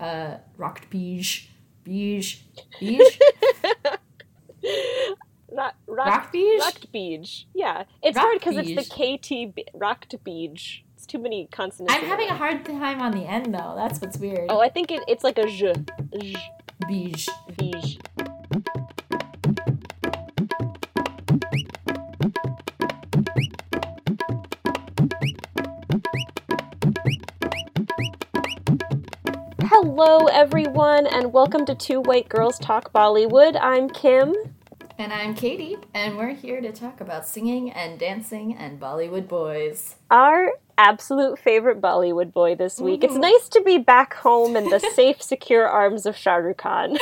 uh, rocked beige, beige, beige. Not Rock rocked, beige? rocked beige. Yeah, it's Rock hard because it's the KT rocked beige. It's too many consonants. I'm having a hard time on the end though. That's what's weird. Oh, I think it, it's like a je, je beige. beige. Hello, everyone, and welcome to Two White Girls Talk Bollywood. I'm Kim. And I'm Katie, and we're here to talk about singing and dancing and Bollywood boys. our absolute favorite Bollywood boy this week. It's Mhm. nice to be back home in the safe, secure arms of Shah Rukh Khan.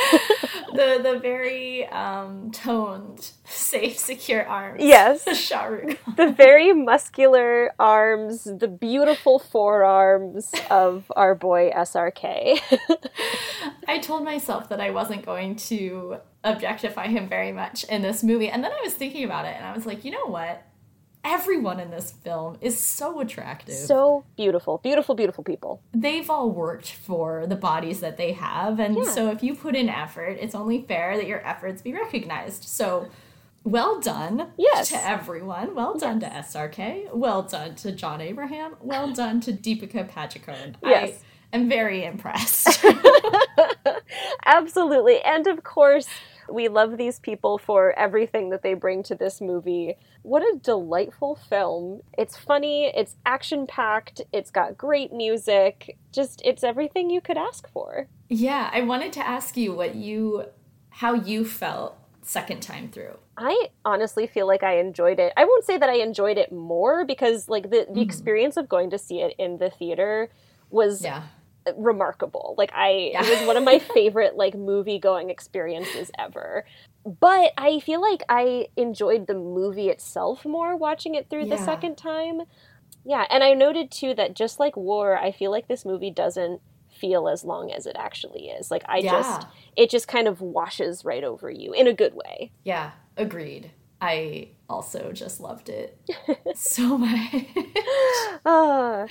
The the very um, toned, safe, secure arms. yes. Shah Rukh Khan. The very muscular arms, the beautiful forearms of our boy SRK. I told myself that I wasn't going to objectify him very much in this movie, and then I was thinking about it, and I was like, you know what? Everyone in this film is so attractive. so beautiful. Beautiful, beautiful people. they've all worked for the bodies that they have and Yeah. so if you put in effort it's only fair that your efforts be recognized so well done Yes. to everyone well done to srk well done to john abraham well done to deepika padukone Yes. i am very impressed Absolutely. And of course, we love these people for everything that they bring to this movie. What a delightful film. It's funny, it's action packed, it's got great music. Just, it's everything you could ask for. yeah i wanted to ask you what you how you felt second time through I honestly feel like I enjoyed it. I won't say that I enjoyed it more because, like, the, the mm-hmm. experience of going to see it in the theater was yeah remarkable. Like I Yeah. it was one of my favorite like movie going experiences ever. But I feel like I enjoyed the movie itself more watching it through the second time. Yeah, and I noted too that just like War, I feel like this movie doesn't feel as long as it actually is. Like I Yeah. just it just kind of washes right over you in a good way. yeah agreed i also just loved it so much Ah,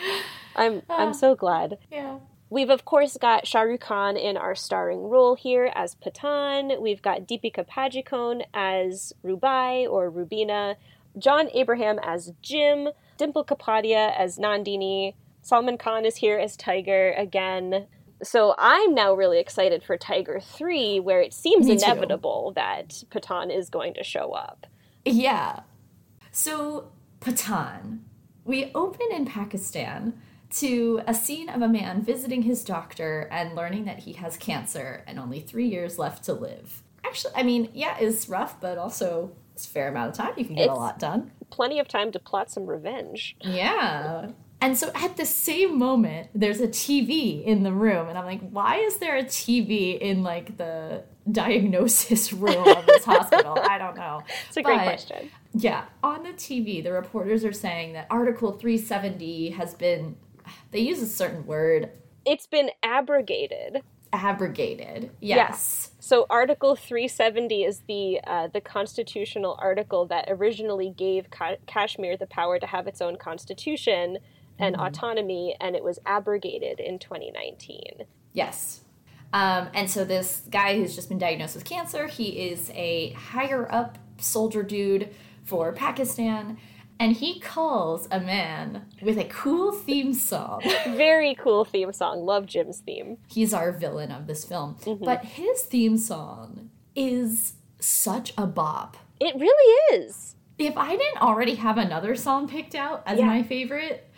I'm Ah. I'm so glad. yeah We've of course got Shah Rukh Khan in our starring role here as Pathaan. We've got Deepika Padukone as Rubai or Rubina, John Abraham as Jim, Dimple Kapadia as Nandini. Salman Khan is here as Tiger again. So I'm now really excited for Tiger 3 where it seems inevitable that Pathaan is going to show up. Yeah. So, Pathaan. We open in Pakistan to a scene of a man visiting his doctor and learning that he has cancer and only three years left to live. Actually, I mean, yeah, it's rough, but also it's a fair amount of time. You can get a lot done. Plenty of time to plot some revenge. Yeah. And so at the same moment, there's a TV in the room, and I'm like, why is there a TV in like the diagnosis room of this hospital? I don't know. It's a great question. Yeah, on the TV, the reporters are saying that Article 370 has been, they use a certain word, It's been abrogated. abrogated. Yes. So Article 370 is the uh, the constitutional article that originally gave Ka- Kashmir the power to have its own constitution and autonomy, and it was abrogated in 2019. Yes. Um, and so this guy who's just been diagnosed with cancer, he is a higher up soldier dude for Pakistan, and he calls a man with a cool theme song. Very cool theme song. Love Jim's theme. He's our villain of this film. Mm-hmm. But his theme song is such a bop. It really is. If I didn't already have another song picked out as Yeah. my favorite,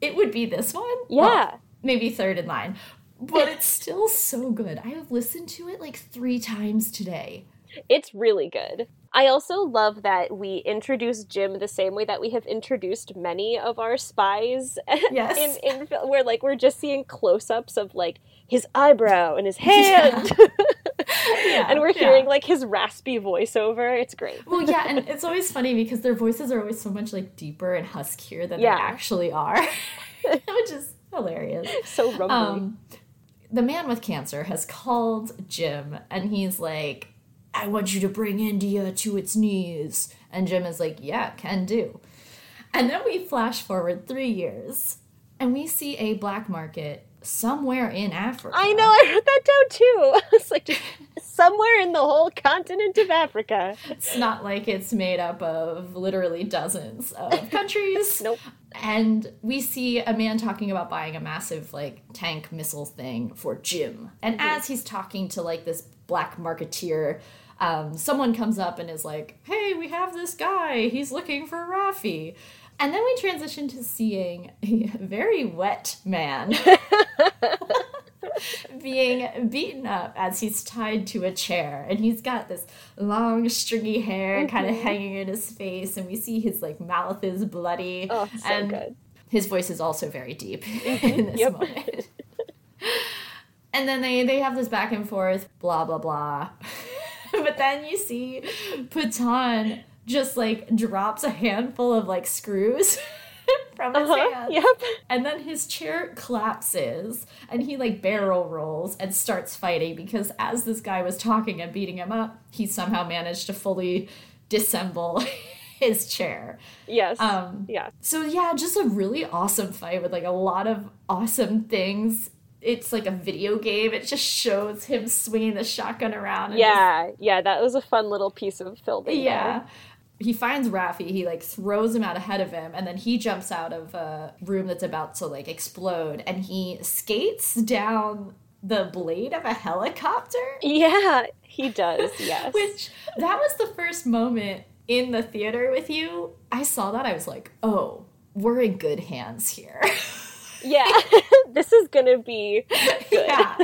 it would be this one. Yeah. Well, maybe third in line. But it's still so good. I have listened to it like three times today. It's really good. I also love that we introduce Jim the same way that we have introduced many of our spies. Yes. in, in where like we're just seeing close-ups of like his eyebrow and his hand, Yeah, and we're yeah. hearing like his raspy voiceover. It's great. Well, yeah, and it's always funny because their voices are always so much like deeper and huskier than Yeah. they actually are, which is hilarious. So rumbly. Um, the man with cancer has called Jim and he's like, I want you to bring India to its knees. And Jim is like, Yeah, can do. And then we flash forward three years and we see a black market somewhere in Africa. I know, I wrote that down too. It's like somewhere in the whole continent of Africa. It's not like it's made up of literally dozens of countries. Nope. And we see a man talking about buying a massive like tank missile thing for Jim. And as he's talking to like this black marketeer, um, someone comes up and is like, "Hey, we have this guy. He's looking for Rafi." And then we transition to seeing a very wet man being beaten up as he's tied to a chair. And he's got this long, stringy hair kind of hanging in his face. And we see his like mouth is bloody. Oh, so and good. his voice is also very deep in this Yep. moment. and then they, they have this back and forth, blah, blah, blah. but then you see Pathaan just like drops a handful of like screws from his Uh-huh. hand. Yep. And then his chair collapses and he like barrel rolls and starts fighting because as this guy was talking and beating him up, he somehow managed to fully disassemble his chair. Yes. Um, yeah. So yeah, just a really awesome fight with like a lot of awesome things. It's like a video game. It just shows him swinging the shotgun around. And Yeah. Yeah. That was a fun little piece of filming. yeah. there. He finds Rafi. He like throws him out ahead of him, and then he jumps out of a room that's about to like explode, and he skates down the blade of a helicopter. Yeah. He does. Yes. Which that was the first moment in the theater with you. I saw that. I was like, oh, we're in good hands here. yeah. this is gonna be good. yeah.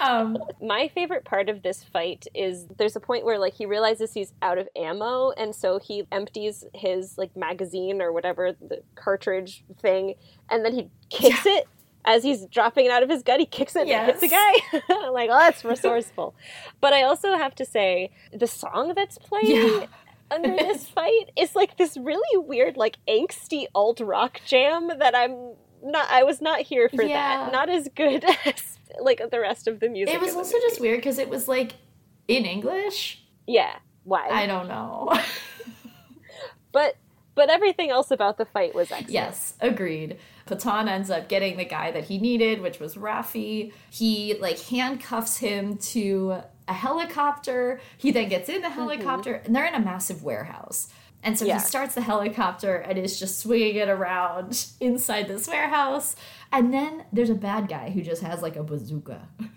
Um, My favorite part of this fight is there's a point where like he realizes he's out of ammo and so he empties his like magazine or whatever the cartridge thing and then he kicks it as he's dropping it out of his gun he kicks it and hits the guy I'm like oh that's resourceful but I also have to say the song that's playing Yeah. under this fight is like this really weird like angsty alt rock jam that I'm not I was not here for Yeah. that not as good as like the rest of the music it was also movie. just weird because it was like in English. Yeah. Why? I don't know. but but everything else about the fight was excellent. yes, agreed. Pathaan ends up getting the guy that he needed, which was Rafi. He like handcuffs him to a helicopter. He then gets in the mm-hmm. helicopter, and they're in a massive warehouse. And so Yeah. he starts the helicopter and is just swinging it around inside this warehouse. And then there's a bad guy who just has like a bazooka.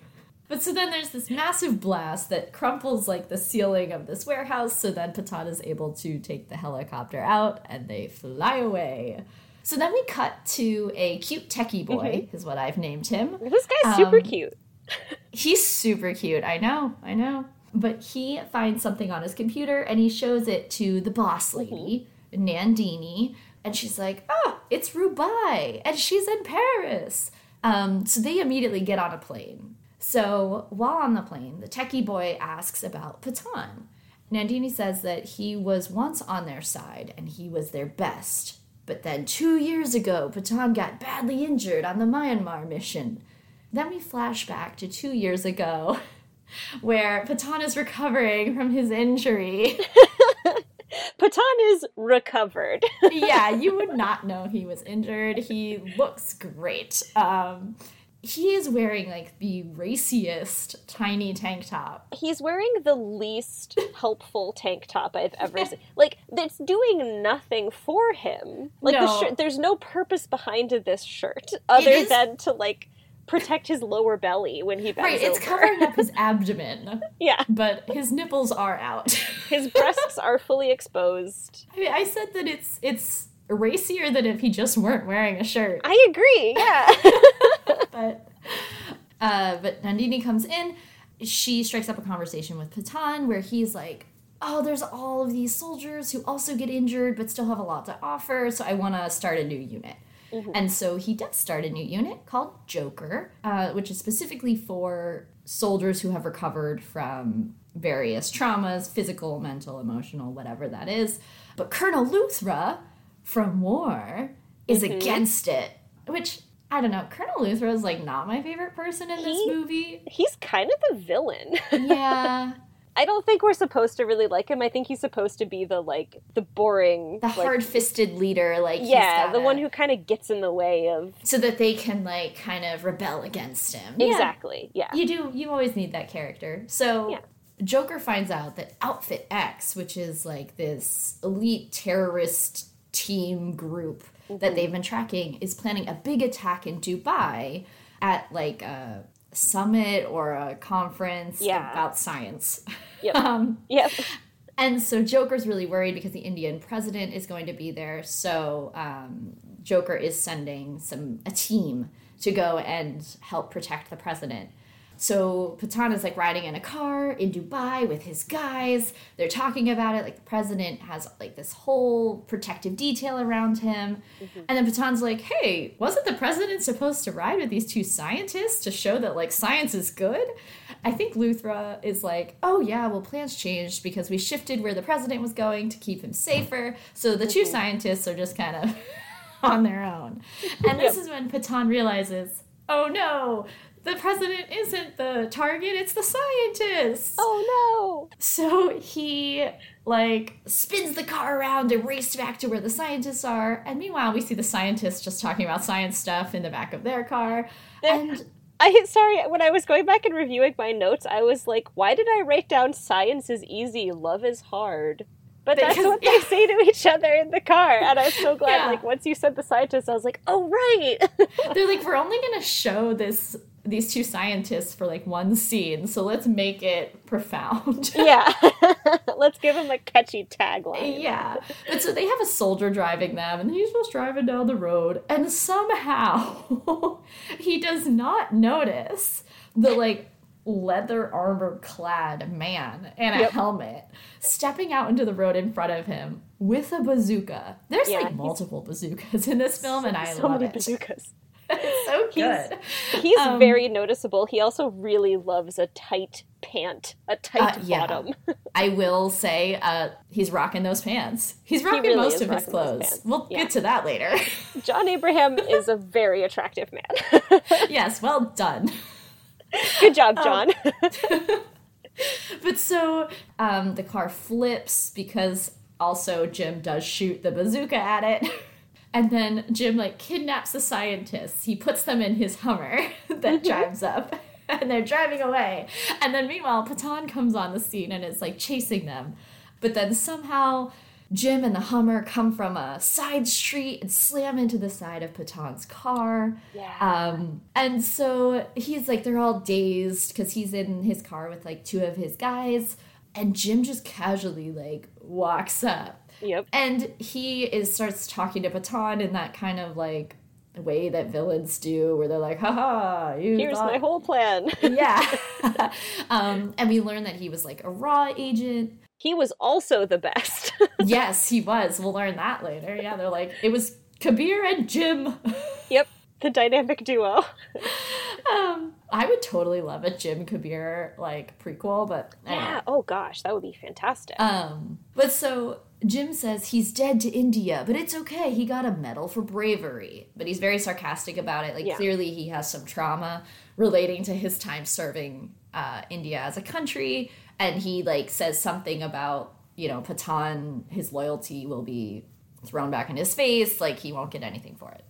But so then there's this massive blast that crumples like the ceiling of this warehouse. So then Pathaan is able to take the helicopter out and they fly away. So then we cut to a cute techie boy, is what I've named him. This guy's super Um, cute. He's super cute. I know, I know. But he finds something on his computer and he shows it to the boss lady, Nandini, and she's like, "Oh, it's Rubai, and she's in Paris." Um, so they immediately get on a plane. So while on the plane, the techie boy asks about Pathaan. Nandini says that he was once on their side and he was their best. But then two years ago, Pathaan got badly injured on the Myanmar mission. Then we flash back to two years ago, where Pathaan is recovering from his injury. Pathaan is recovered. yeah, you would not know he was injured. He looks great. Um, he is wearing like the raciest tiny tank top. He's wearing the least helpful tank top I've ever seen. Like, it's doing nothing for him. Like, the No. there's no purpose behind this shirt other is- than to, like, protect his lower belly when he bends Right, it's over. covering up his abdomen, Yeah. but his nipples are out. His breasts are fully exposed. I mean, I said that it's it's racier than if he just weren't wearing a shirt. I agree, yeah. but uh, but Nandini comes in. She strikes up a conversation with Pathaan where he's like, "Oh, there's all of these soldiers who also get injured but still have a lot to offer, so I want to start a new unit." And so he does start a new unit called Joker, uh, which is specifically for soldiers who have recovered from various traumas physical, mental, emotional, whatever that is. But Colonel Luthra from War is against it, which I don't know. Colonel Luthra is like not my favorite person in this movie. He's kind of the villain. Yeah. I don't think we're supposed to really like him. I think he's supposed to be the like the boring, the like, hard-fisted leader, like he's yeah, the gotta- one who kind of gets in the way of so that they can like kind of rebel against him. exactly. Yeah, You do. You always need that character. So Yeah. Joker finds out that Outfit X, which is like this elite terrorist team group Mm-hmm. that they've been tracking, is planning a big attack in Dubai at like a summit or a conference Yeah. about science. Yep. um, yep. and so Joker's really worried because the Indian president is going to be there. So um, Joker is sending some a team to go and help protect the president. So Pathaan is like riding in a car in Dubai with his guys. They're talking about it. Like the president has like this whole protective detail around him. Mm-hmm. And then Pathaan's like, hey, wasn't the president supposed to ride with these two scientists to show that like science is good? I think Luthra is like, oh yeah, well, plans changed because we shifted where the president was going to keep him safer. So the 2 mm-hmm. scientists are just kind of on their own. And this is when Pathaan realizes, oh no, the president isn't the target, it's the scientists. Oh no. So he like spins the car around and races back to where the scientists are. And meanwhile, we see the scientists just talking about science stuff in the back of their car. And! I sorry. When I was going back and reviewing my notes, I was like, "Why did I write down science is easy, love is hard?" But that's Because- what they say to each other in the car, and I'm so glad. Yeah. Like once you said the scientists, I was like, "Oh right." they're like, we're only gonna show this these two scientists for like one scene, so let's make it profound. yeah. Let's give them a catchy tagline. Yeah. But so they have a soldier driving them, and he's just driving down the road, and somehow he does not notice the like leather armor clad man in a Yep. helmet stepping out into the road in front of him with a bazooka. There's Yeah, like multiple bazookas in this film, and I so love many it. bazookas. It's so He's- good. He's Um, very noticeable. He also really loves a tight pant, a tight Uh, yeah. bottom. I will say uh, he's rocking those pants. He's rocking really most of his clothes. pants. We'll Yeah. get to that later. John Abraham is a very attractive man. yes, well done. Good job, Um, John. But so um, the car flips because also Jim does shoot the bazooka at it. And then Jim like kidnaps the scientists. He puts them in his Hummer that drives up. And they're driving away. And then meanwhile, Pathaan comes on the scene and is like chasing them. But then somehow Jim and the Hummer come from a side street and slam into the side of Pathaan's car. Yeah. Um, and so he's like, they're all dazed because he's in his car with like two of his guys. And Jim just casually like walks up. Yep. And he is starts talking to Pathaan in that kind of like way that villains do, where they're like, haha, you Here's thought- my whole plan. yeah. um, and we learn that he was like a raw agent. he was also the best. Yes, he was. We'll learn that later. Yeah, they're like, it was Kabir and Jim. yep. The dynamic duo. um, I would totally love a Jim Kabir like prequel, but. Yeah. Oh gosh, that would be fantastic. Um, but so Jim says he's dead to India, but it's okay. He got a medal for bravery. But he's very sarcastic about it. Like Yeah. clearly he has some trauma relating to his time serving uh, India as a country, and he like says something about you know Pathaan, his loyalty will be thrown back in his face. Like he won't get anything for it.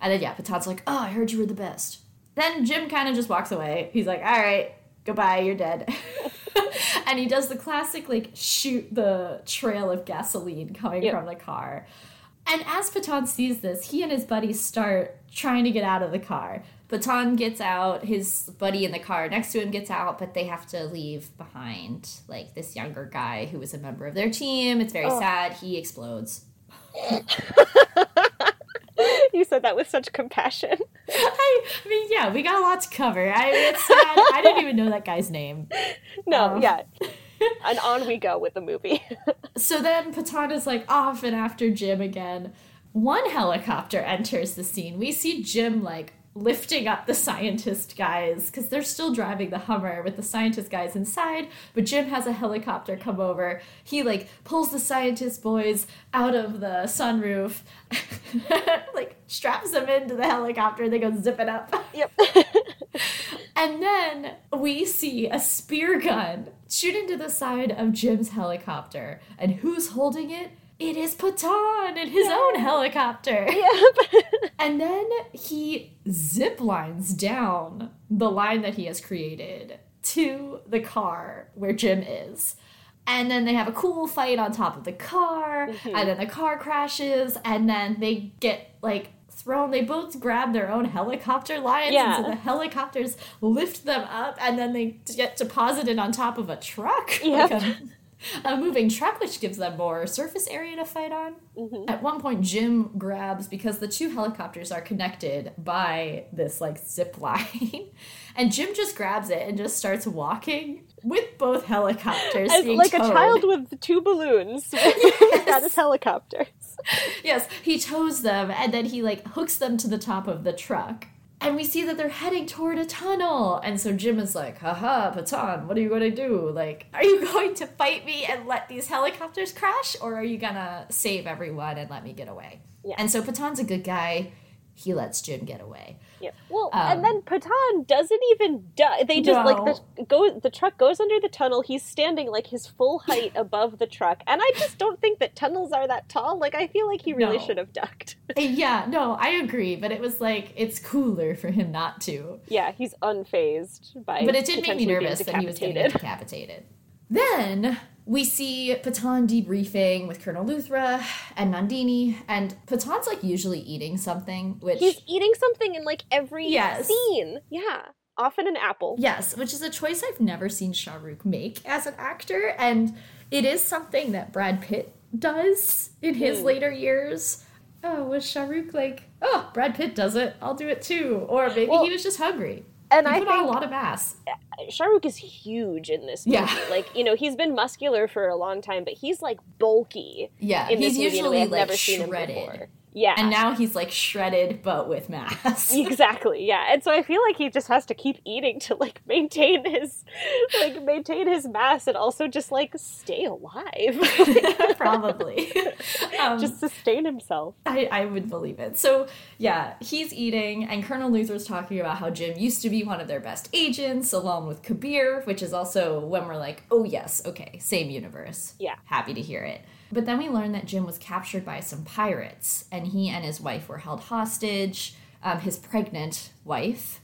And then yeah, Pathaan's like, oh, I heard you were the best. Then Jim kind of just walks away. He's like, all right, goodbye, you're dead. and he does the classic, like, shoot the trail of gasoline coming Yep. from the car. And as Pathaan sees this, he and his buddies start trying to get out of the car. Pathaan gets out, his buddy in the car next to him gets out, but they have to leave behind, like, this younger guy who was a member of their team. It's very Oh. sad. He explodes. you said that with such compassion. I, I mean, yeah, we got a lot to cover. I, it's sad. I didn't even know that guy's name. No, Oh. yeah. And on we go with the movie. So then Pathaan is like off and after Jim again. One helicopter enters the scene. We see Jim like lifting up the scientist guys because they're still driving the Hummer with the scientist guys inside. But Jim has a helicopter come over. He like pulls the scientist boys out of the sunroof, like straps them into the helicopter. They go zipping up. yep. And then we see a spear gun shoot into the side of Jim's helicopter. And who's holding it? It is Pathaan in his own helicopter. Yep. And then he zip lines down the line that he has created to the car where Jim is. And then they have a cool fight on top of the car, mm-hmm. and then the car crashes, and then they get like thrown. They both grab their own helicopter lines, Yeah. and so the helicopters lift them up, and then they get deposited on top of a truck, um, Yep. like a, a moving truck, which gives them more surface area to fight on. Mm-hmm. At one point, Jim grabs because the two helicopters are connected by this like zip line, and Jim just grabs it and just starts walking with both helicopters. As, like a child with two balloons that is helicopters. Yes, he tows them and then he like hooks them to the top of the truck. And we see that they're heading toward a tunnel. And so Jim is like, haha, Pathaan, what are you going to do? Like, are you going to fight me and let these helicopters crash? Or are you going to save everyone and let me get away? Yeah. And so Pathaan's a good guy. He lets Jim get away. Yeah. Well, Um, and then Pathaan doesn't even die. They just like the go. The truck goes under the tunnel. He's standing like his full height above the truck, and I just don't think that tunnels are that tall. Like I feel like he really No. should have ducked. Yeah, no, I agree. But it was like, it's cooler for him not to. yeah, he's unfazed by. But it did make me nervous that he was getting decapitated. Then we see Pathaan debriefing with Colonel Luthra and Nandini, and Pathaan's like usually eating something, which He's eating something in like every Yes. scene. Yeah, often an apple. yes, which is a choice I've never seen Shah Rukh make as an actor, and it is something that Brad Pitt does in his Hmm. later years. Oh, was Shah Rukh like, oh, Brad Pitt does it, I'll do it too, or maybe Well, he was just hungry. And he I put on a lot of mass. Shah Rukh is huge in this movie. Yeah. Like, you know, he's been muscular for a long time, but he's like bulky Yeah, in he's this movie in a way usually I've like never seen him shredded. before. Yeah. And now he's like shredded but with mass. exactly yeah and so i feel like he just has to keep eating to like maintain his like maintain his mass and also just like stay alive Probably. Um, just sustain himself I, I would believe it. So, yeah, he's eating, and Colonel Luthra's talking about how Jim used to be one of their best agents, along with Kabir, which is also when we're like, oh, yes, okay, same universe. Yeah. Happy to hear it. But then we learn that Jim was captured by some pirates, and he and his wife were held hostage, um, his pregnant wife.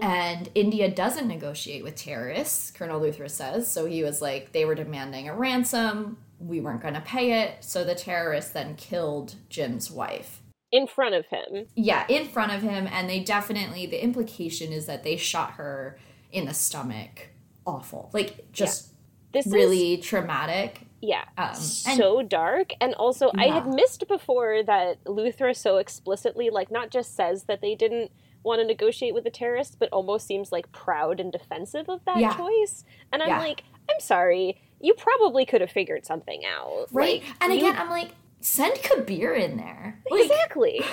And India doesn't negotiate with terrorists, Colonel Luthra says. So he was like, they were demanding a ransom. We weren't going to pay it. So the terrorists then killed Jim's wife. in front of him Yeah, in front of him. And they definitely, the implication is that they shot her in the stomach. Awful. Like, just this is really traumatic. Yeah Um, so dark and also i had missed before that Luthra so explicitly like not just says that they didn't want to negotiate with the terrorists but almost seems like proud and defensive of that Yeah. choice and i'm Yeah. like i'm sorry you probably could have figured something out Right? Like, and you- again, I'm like, send Kabir in there. Like, exactly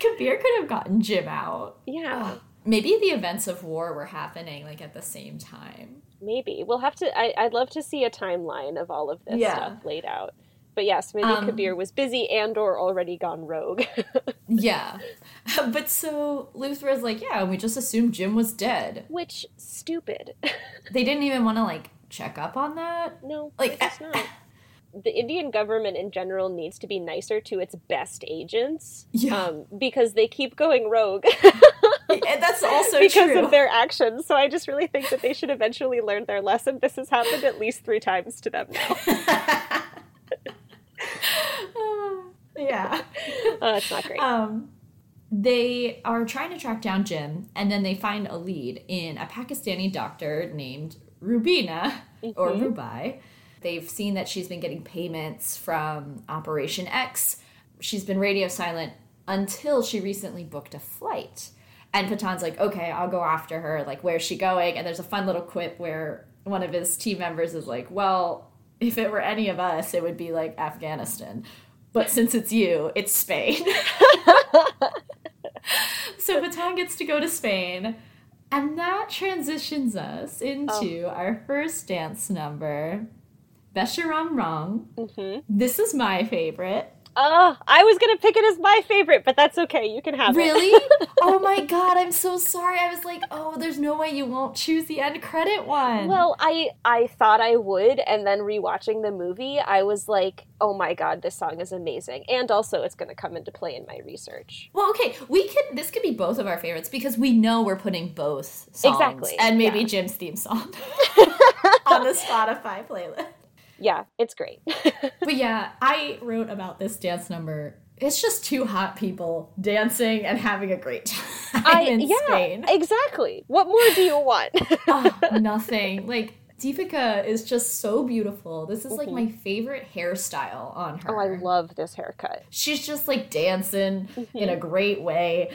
Kabir could have gotten Jim out. yeah Maybe the events of war were happening like at the same time. maybe we'll have to I, i'd love to see a timeline of all of this Yeah. stuff laid out but yes maybe Um, kabir was busy and or already gone rogue Yeah. but so Luthra is like, yeah, we just assumed Jim was dead. which stupid They didn't even want to like check up on that. no Like, I guess not the indian government in general needs to be nicer to its best agents Yeah. um, because they keep going rogue And that's also because true. of their actions so i just really think that they should eventually learn their lesson this has happened at least three times to them now yeah. uh, it's not great Um, they are trying to track down Jim, and then they find a lead in a Pakistani doctor named Rubina or Rubai. They've seen that she's been getting payments from Operation X. She's been radio silent until she recently booked a flight. And Pathaan's like, okay, I'll go after her. Like, where's she going? And there's a fun little quip where one of his team members is like, well, if it were any of us, it would be like Afghanistan. But since it's you, it's Spain. so Pathaan gets to go to Spain. And that transitions us into our first dance number, Besharam Rang. hmm This is my favorite. Uh, I was gonna pick it as my favorite, but that's okay. You can have Really? it. Really? oh my god, I'm so sorry. I was like, oh, there's no way you won't choose the end credit one. well, I I thought I would, and then rewatching the movie, I was like, oh my god, this song is amazing, and also it's gonna come into play in my research. Well, okay, we could. This could be both of our favorites because we know we're putting both songs Exactly, and maybe yeah. Jim's theme song on the Spotify playlist. Yeah, it's great. But yeah, I wrote about this dance number. It's just two hot people dancing and having a great time I in yeah, Spain. exactly. What more do you want? oh, nothing. Like Deepika is just so beautiful. This is like mm-hmm. my favorite hairstyle on her. oh, I love this haircut. She's just like dancing mm-hmm. in a great way.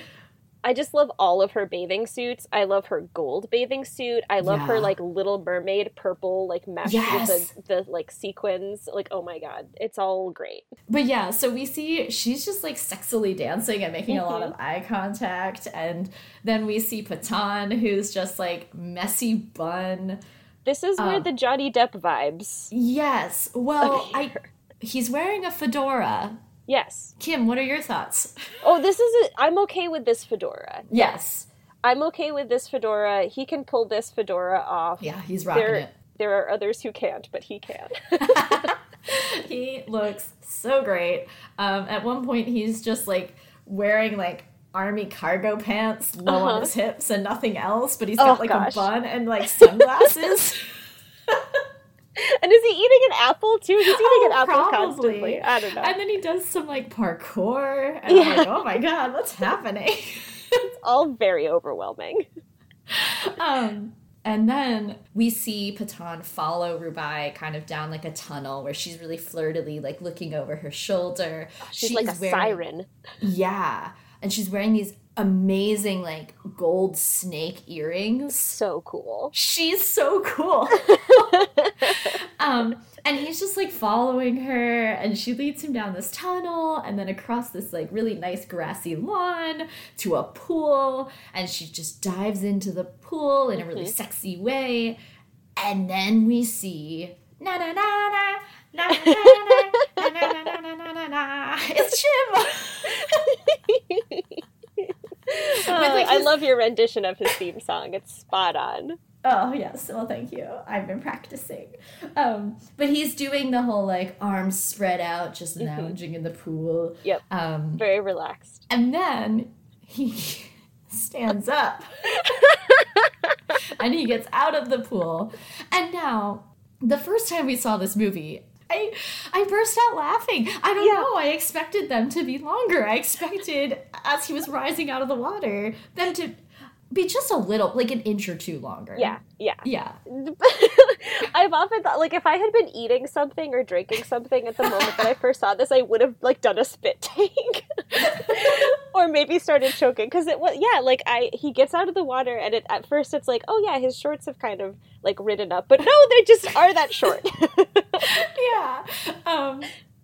I just love all of her bathing suits. I love her gold bathing suit. I love her like Little Mermaid purple like mesh Yes. with the, the like sequins. Like oh my god, it's all great. But yeah, so we see she's just like sexily dancing and making a lot of eye contact. And then we see Pathaan, who's just like messy bun. This is where Um, the Johnny Depp vibes. Yes. Well, I he's wearing a fedora. Yes. Kim, what are your thoughts? Oh, this is a, I'm okay with this fedora. Yes. I'm okay with this fedora. He can pull this fedora off. Yeah, he's rocking There, it. there are others who can't, but he can. he looks so great. Um, at one point, he's just like wearing like army cargo pants low Uh-huh. on his hips and nothing else, but he's got like gosh. a bun and like sunglasses. And is he eating an apple too? He's eating Oh, an apple probably. constantly. I don't know. and then he does some like parkour, and I'm Yeah. like, oh my god, what's happening? It's all very overwhelming. um, and then we see Pathaan follow Rubai kind of down like a tunnel where she's really flirtily like looking over her shoulder. She's, like a wearing- siren. Yeah. And she's wearing these amazing, like, gold snake earrings. So cool. She's so cool. um, and he's just like following her, and she leads him down this tunnel and then across this like really nice grassy lawn to a pool. And she just dives into the pool in a really sexy way. And then we see na na na na na na na na na na na na na na na. It's Jim. Uh, like, I love your rendition of his theme song. It's spot on. Oh yes, well thank you. I've been practicing. Um, but he's doing the whole like arms spread out, just lounging in the pool. Yep. Um, Very relaxed. and then he stands up and he gets out of the pool. And now, the first time we saw this movie, I I burst out laughing. I don't Yeah. know. I expected them to be longer. I expected as he was rising out of the water, them to be just a little, like an inch or two longer. Yeah, yeah. Yeah. I've often thought, like, if I had been eating something or drinking something at the moment that I first saw this, I would have like done a spit take, or maybe started choking because it was yeah, like I he gets out of the water and it at first it's like oh yeah, his shorts have kind of like ridden up, but no, they just are that short. yeah. Um,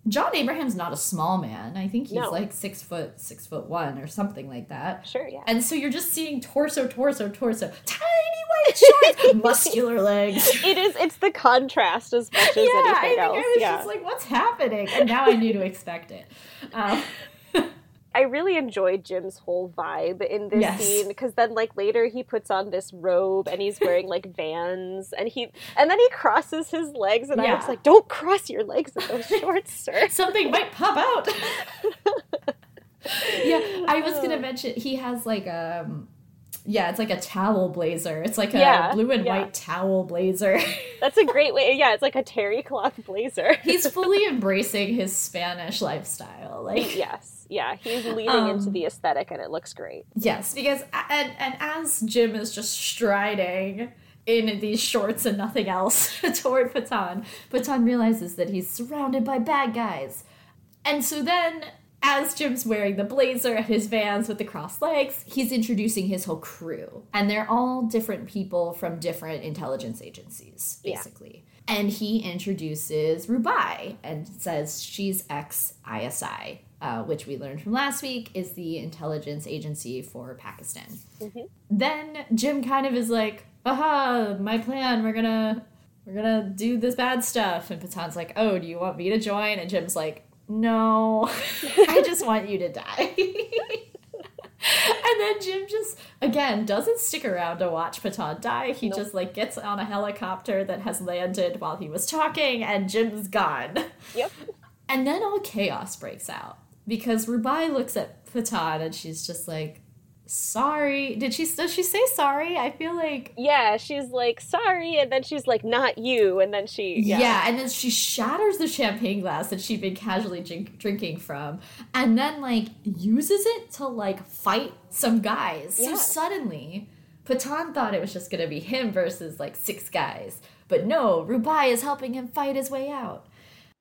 John Abraham's not a small man. I think he's No. like six foot, six foot one or something like that. sure, yeah. And so you're just seeing torso, torso, torso, tiny white shorts, muscular legs. It is. It's the contrast as much as yeah, I anything think else. I was yeah. just like, what's happening? And now I knew to expect it. Um, I really enjoyed Jim's whole vibe in this Yes. scene because then like later he puts on this robe and he's wearing like Vans and he and then he crosses his legs and I was like, "Don't cross your legs in those shorts, sir." something might pop out. yeah, I was gonna mention he has like um yeah, it's like a towel blazer. It's like a Yeah, blue and yeah. white towel blazer. That's a great way. Yeah, it's like a terry cloth blazer. He's fully embracing his Spanish lifestyle. Like yes, yeah, he's leaning Um, into the aesthetic and it looks great. yes, because and and as Jim is just striding in these shorts and nothing else toward Pathaan, Pathaan realizes that he's surrounded by bad guys. And so then as Jim's wearing the blazer and his vans with the crossed legs, he's introducing his whole crew. And they're all different people from different intelligence agencies, Yeah. basically. And he introduces Rubai and says she's ex ISI, uh, which we learned from last week is the intelligence agency for Pakistan. Mhm. Then Jim kind of is like, aha, my plan, we're gonna we're gonna do this bad stuff. And Pathaan's like, oh, do you want me to join? And Jim's like, no, I just want you to die. and then Jim just again doesn't stick around to watch Pathaan die. He Nope. just like gets on a helicopter that has landed while he was talking, and Jim's gone. Yep. And then all chaos breaks out because Rubai looks at Pathaan and she's just like, "Sorry." Did she? Does she say sorry? I feel like Yeah, she's like, sorry, and then she's like, not you, and then she Yeah. yeah. and then she shatters the champagne glass that she'd been casually drink- drinking from, and then like uses it to like fight some guys. Yeah. So suddenly, Pathaan thought it was just gonna be him versus like six guys, but no, Rubai is helping him fight his way out.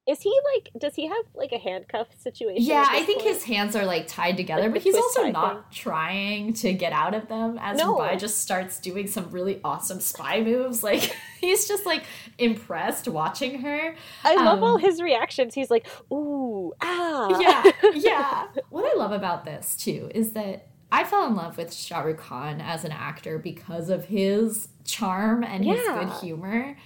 Is he like does he have like a handcuff situation? Yeah, I think point? his hands are like tied together, Like but he's also not trying to get out of them as No. Rubai just starts doing some really awesome spy moves. Like he's just like impressed watching her. I love um, all his reactions. He's like, ooh, ah. yeah, yeah. What I love about this too is that I fell in love with Shah Rukh Khan as an actor because of his charm and his good humor.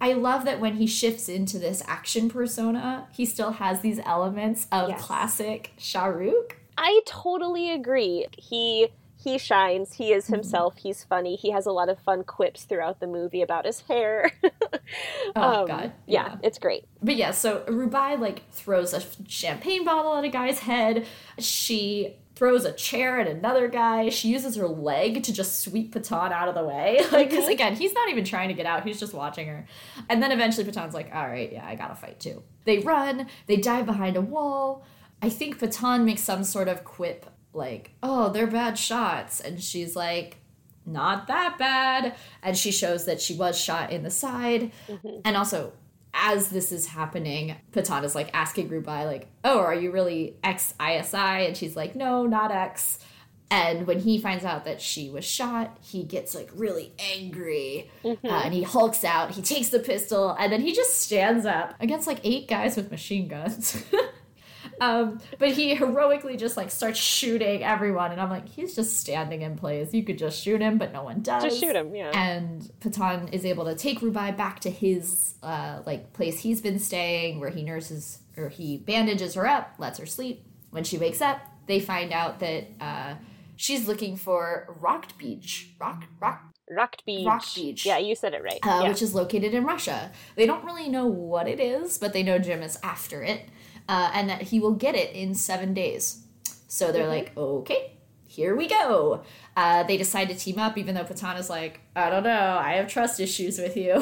I love that when he shifts into this action persona, he still has these elements of Yes. classic Shahrukh. I totally agree. He he shines. He Mm-hmm. is himself. He's funny. He has a lot of fun quips throughout the movie about his hair. Oh Um, god. yeah, it's great. But yeah, so Rubai like throws a champagne bottle at a guy's head. She throws a chair at another guy. She uses her leg to just sweep Pathaan out of the way. Like, because again, he's not even trying to get out, he's just watching her. And then eventually Pathaan's like, all right, yeah, I gotta fight too. They run, they dive behind a wall. I think Pathaan makes some sort of quip like, oh, they're bad shots. And she's like, not that bad. And she shows that she was shot in the side. Mm-hmm. And also, as this is happening, Pathaan is like asking Rubai, like, oh, are you really ex ISI? And she's like, no, not ex. And when he finds out that she was shot, he gets like really angry uh, and he hulks out. He takes the pistol and then he just stands up against like eight guys with machine guns. um, but he heroically just like starts shooting everyone. And I'm like, he's just standing in place. You could just shoot him, but no one does. Just shoot him, yeah. And Pathaan is able to take Rubai back to his uh, like place he's been staying, where he nurses or he bandages her up, lets her sleep. When she wakes up, they find out that uh, she's looking for Rocked Beach, Rock Rock, Rocked Beach. Rock Beach. Yeah, you said it right. uh, yeah. which is located in Russia. They don't really know what it is, but they know Jim is after it, uh, and that he will get it in seven days. So they're like, okay, here we go. Uh, they decide to team up, even though Pathaan is like, I don't know, I have trust issues with you.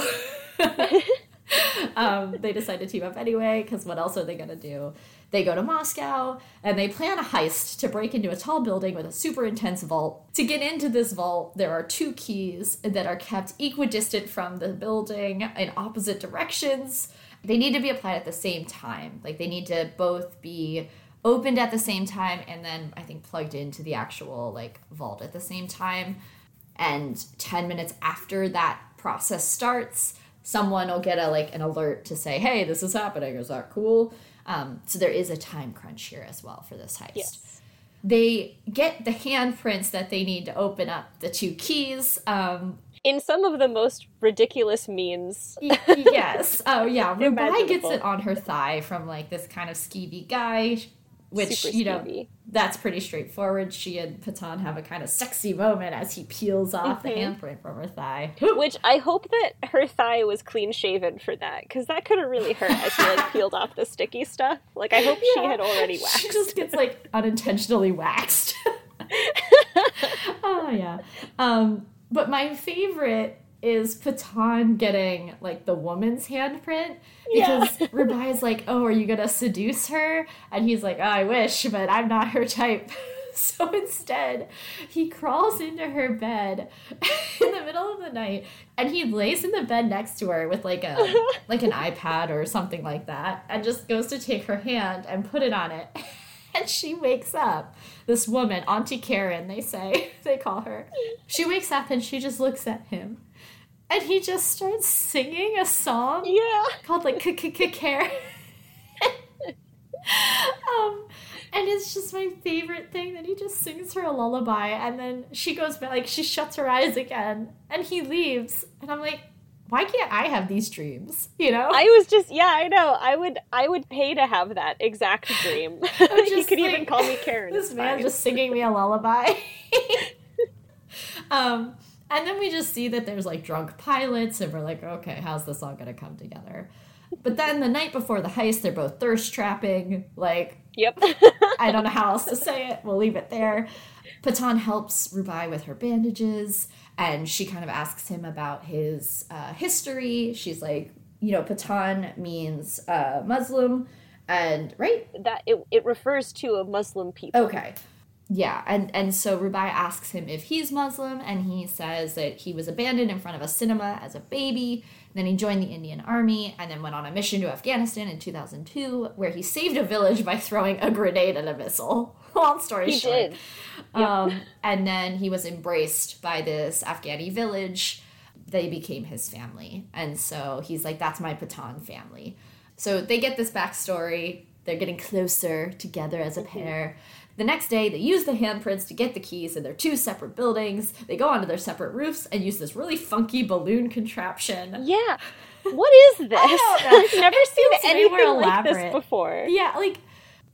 um, they decide to team up anyway, because what else are they going to do? They go to Moscow and they plan a heist to break into a tall building with a super intense vault. To get into this vault, there are two keys that are kept equidistant from the building in opposite directions. They need to be applied at the same time. Like they need to both be opened at the same time and then I think plugged into the actual like vault at the same time. And 10 minutes after that process starts, someone will get a like an alert to say, "Hey, this is happening. Is that cool?" Um, so there is a time crunch here as well for this heist. Yes. They get the handprints that they need to open up the two keys. Um, In some of the most ridiculous means. y- yes. Oh yeah. Rubai gets it on her thigh from like this kind of skeevy guy, which Super you know skeevy. that's pretty straightforward. She and Pathaan have a kind of sexy moment as he peels off the Mhm. handprint from her thigh. Which I hope that her thigh was clean shaven for that, because that could have really hurt as she like peeled off the sticky stuff. Like I hope she had already waxed. She just gets like unintentionally waxed. oh yeah. Um, but my favorite is Pathaan getting like the woman's handprint Yeah. because Rubai is like, "Oh, are you gonna seduce her?" And he's like, oh, "I wish, but I'm not her type." So instead, he crawls into her bed in the middle of the night and he lays in the bed next to her with like a like an iPad or something like that and just goes to take her hand and put it on it. And she wakes up. This woman, Auntie Karen, they say, they call her. She wakes up and she just looks at him. And he just starts singing a song Yeah. called like Karen. um, and it's just my favorite thing that he just sings her a lullaby and then she goes back, like she shuts her eyes again and he leaves. And I'm like, why can't I have these dreams? You know? I was just yeah, I know. I would I would pay to have that exact dream. you could like, even call me Karen. This man just singing me a lullaby. um and then we just see that there's like drunk pilots and we're like, okay, how's this all gonna come together? But then the night before the heist, they're both thirst trapping. Like, yep. I don't know how else to say it. We'll leave it there. Pathaan helps Rubai with her bandages and she kind of asks him about his uh, history. She's like, you know, Pathaan means uh, Muslim, and right that it, it refers to a Muslim people. Okay, yeah, and and so Rubai asks him if he's Muslim, and he says that he was abandoned in front of a cinema as a baby. Then he joined the Indian Army, and then went on a mission to Afghanistan in 2002, where he saved a village by throwing a grenade and a missile. Long story he short. Did. Um, and then he was embraced by this Afghani village. They became his family. And so he's like, that's my Pathaan family. So they get this backstory. They're getting closer together as a mm-hmm. pair. The next day, they use the handprints to get the keys in their two separate buildings. They go onto their separate roofs and use this really funky balloon contraption. Yeah. What is this? I've never seen anything like this before. Yeah, like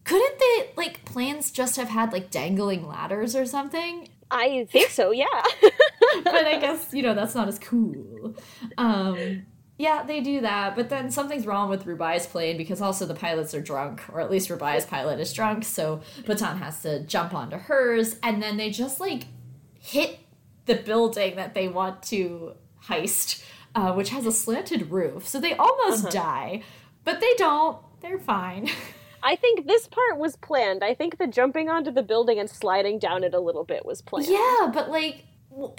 couldn't they like planes just have had like dangling ladders or something? I think so, yeah. but I guess, you know, that's not as cool. Um yeah, they do that, but then something's wrong with Rubai's plane because also the pilots are drunk, or at least Rubai's pilot is drunk, so Pathaan has to jump onto hers, and then they just like hit the building that they want to heist, uh, which has a slanted roof. So they almost uh-huh. die, but they don't. They're fine. I think this part was planned. I think the jumping onto the building and sliding down it a little bit was planned. Yeah, but like,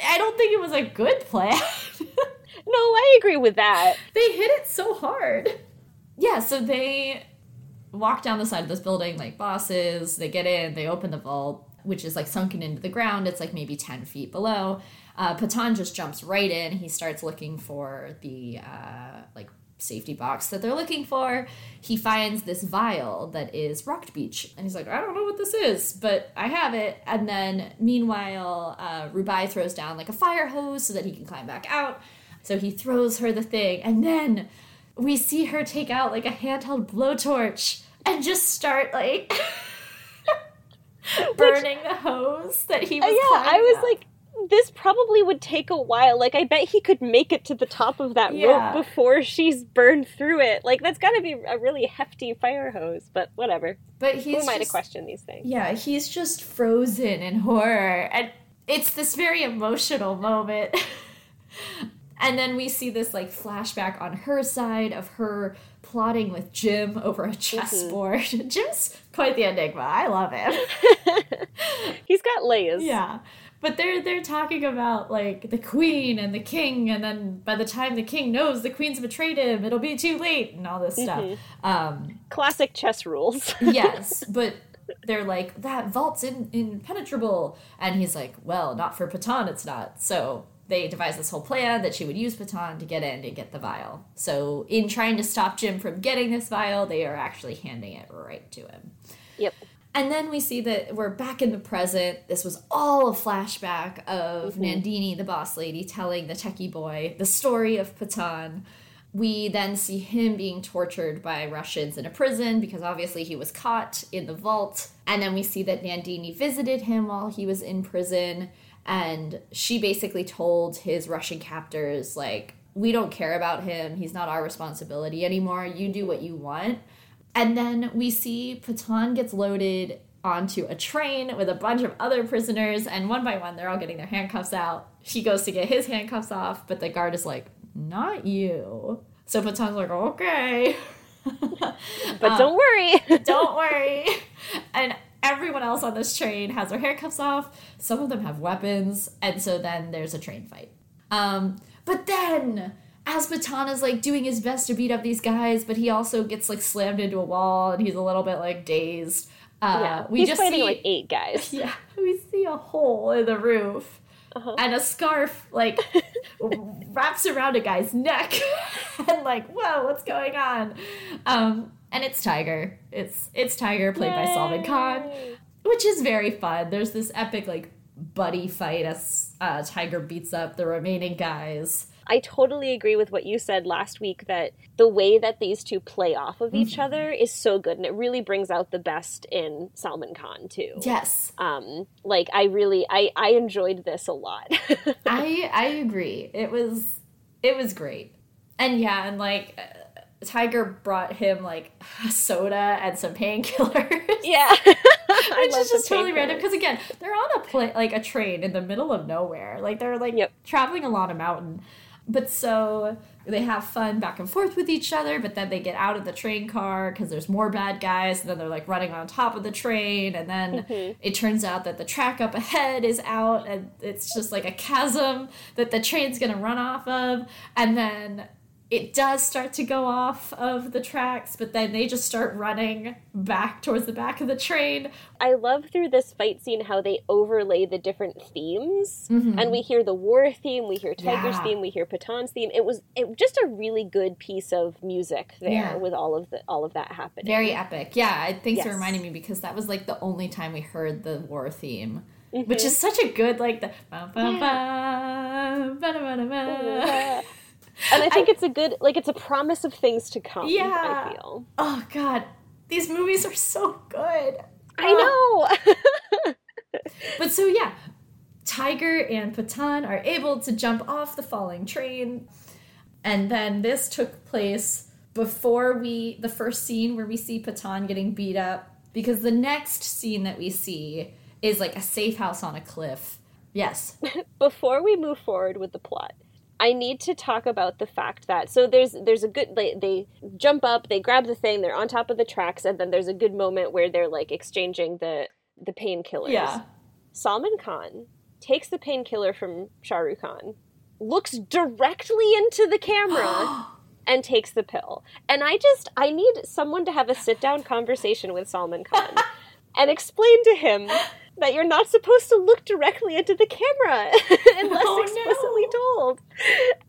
I don't think it was a good plan. no, I agree with that. They hit it so hard. Yeah, so they walk down the side of this building like bosses. They get in, they open the vault, which is like sunken into the ground. It's like maybe 10 feet below. Uh, Pathaan just jumps right in. He starts looking for the uh, like safety box that they're looking for. He finds this vial that is Raktbeej. And he's like, I don't know what this is, but I have it. And then meanwhile, uh, Rubai throws down like a fire hose so that he can climb back out. So he throws her the thing, and then we see her take out like a handheld blowtorch and just start like burning Which, the hose that he was. Yeah, I was like, this probably would take a while. Like, I bet he could make it to the top of that yeah. rope before she's burned through it. Like, that's got to be a really hefty fire hose, but whatever. But he's who am I to question these things? Yeah, he's just frozen in horror, and it's this very emotional moment. And then we see this like flashback on her side of her plotting with Jim over a chessboard. Mm-hmm. Jim's quite the enigma. I love him. He's got layers. Yeah. But they're they're talking about like the queen and the king, and then by the time the king knows the queen's betrayed him, it'll be too late, and all this stuff. Mm-hmm. Um, Classic chess rules. yes, but they're like that vault's in, impenetrable, and he's like, well, not for Pathaan, it's not. So they devised this whole plan that she would use Pathaan to get in to get the vial. So, in trying to stop Jim from getting this vial, they are actually handing it right to him. Yep. And then we see that we're back in the present. This was all a flashback of mm-hmm. Nandini, the boss lady, telling the techie boy the story of Pathaan. We then see him being tortured by Russians in a prison because obviously he was caught in the vault. And then we see that Nandini visited him while he was in prison and she basically told his Russian captors like we don't care about him. He's not our responsibility anymore. You do what you want. And then we see Pathaan gets loaded onto a train with a bunch of other prisoners, and one by one, they're all getting their handcuffs out. He goes to get his handcuffs off, but the guard is like, Not you. So Pathaan's like, Okay. but um, don't worry. don't worry. And everyone else on this train has their handcuffs off. Some of them have weapons, and so then there's a train fight. Um, but then as Pathaan is like doing his best to beat up these guys, but he also gets like slammed into a wall and he's a little bit like dazed. Uh, yeah, we he's just fighting see, like eight guys. Yeah, we see a hole in the roof. Uh-huh. And a scarf like wraps around a guy's neck, and like, whoa, what's going on? Um, and it's Tiger. It's it's Tiger played Yay. by Salman Khan, which is very fun. There's this epic like buddy fight as uh, Tiger beats up the remaining guys. I totally agree with what you said last week that the way that these two play off of each mm-hmm. other is so good and it really brings out the best in Salman Khan too. Yes. Um like I really I I enjoyed this a lot. I I agree. It was it was great. And yeah, and like uh, Tiger brought him like a soda and some painkillers. Yeah. Which is just totally random because again, they're on a pla- like a train in the middle of nowhere. Like they're like yep. traveling along a mountain. But so they have fun back and forth with each other, but then they get out of the train car because there's more bad guys, and then they're like running on top of the train, and then mm-hmm. it turns out that the track up ahead is out, and it's just like a chasm that the train's gonna run off of, and then it does start to go off of the tracks, but then they just start running back towards the back of the train. I love through this fight scene how they overlay the different themes. Mm-hmm. And we hear the war theme, we hear Tiger's yeah. theme, we hear Pathaan's theme. It was it, just a really good piece of music there yeah. with all of the all of that happening. Very epic. Yeah, thanks yes. for reminding me because that was like the only time we heard the war theme. Mm-hmm. Which is such a good like the yeah and I think I, it's a good like it's a promise of things to come. Yeah, I feel. Oh God, these movies are so good. I know. but so yeah, Tiger and Pathaan are able to jump off the falling train, and then this took place before we the first scene where we see Pathaan getting beat up because the next scene that we see is like a safe house on a cliff. Yes. before we move forward with the plot, I need to talk about the fact that so there's there's a good they, they jump up, they grab the thing, they're on top of the tracks, and then there's a good moment where they're like exchanging the the painkillers. Yeah. Salman Khan takes the painkiller from Shah Rukh Khan, looks directly into the camera, and takes the pill. And I just I need someone to have a sit down conversation with Salman Khan and explain to him that you're not supposed to look directly into the camera unless oh, explicitly no. told.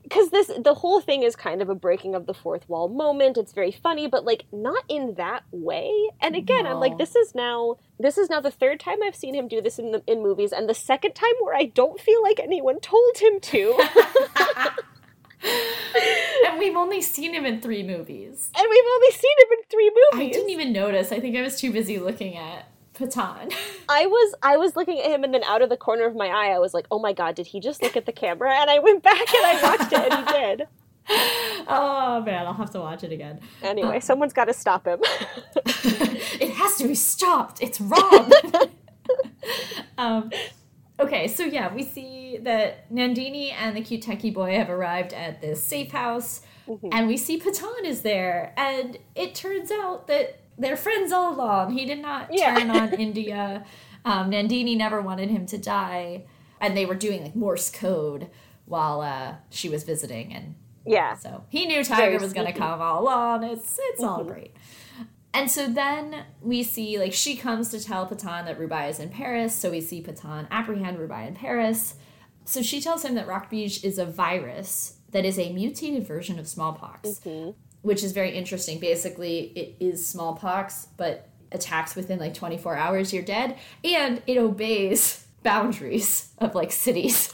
Because this the whole thing is kind of a breaking of the fourth wall moment. It's very funny, but like not in that way. And again, no. I'm like, this is now this is now the third time I've seen him do this in the, in movies, and the second time where I don't feel like anyone told him to. and we've only seen him in three movies. And we've only seen him in three movies. I didn't even notice. I think I was too busy looking at Pathaan. I was I was looking at him and then out of the corner of my eye I was like, "Oh my god, did he just look at the camera?" And I went back and I watched it and he did. Oh man, I'll have to watch it again. Anyway, uh, someone's got to stop him. it has to be stopped. It's wrong. um, okay, so yeah, we see that Nandini and the cute techie boy have arrived at this safe house, mm-hmm. and we see Pathaan is there, and it turns out that they're friends all along. He did not yeah. turn on India. Um, Nandini never wanted him to die, and they were doing like Morse code while uh, she was visiting, and yeah, so he knew Tiger was going to come all along. It's it's all mm-hmm. great. And so then we see like she comes to tell Pathaan that Rubai is in Paris. So we see Pathaan apprehend Rubai in Paris. So she tells him that Raktbeej is a virus that is a mutated version of smallpox. Mm-hmm which is very interesting. Basically, it is smallpox, but attacks within like 24 hours, you're dead, and it obeys boundaries of like cities.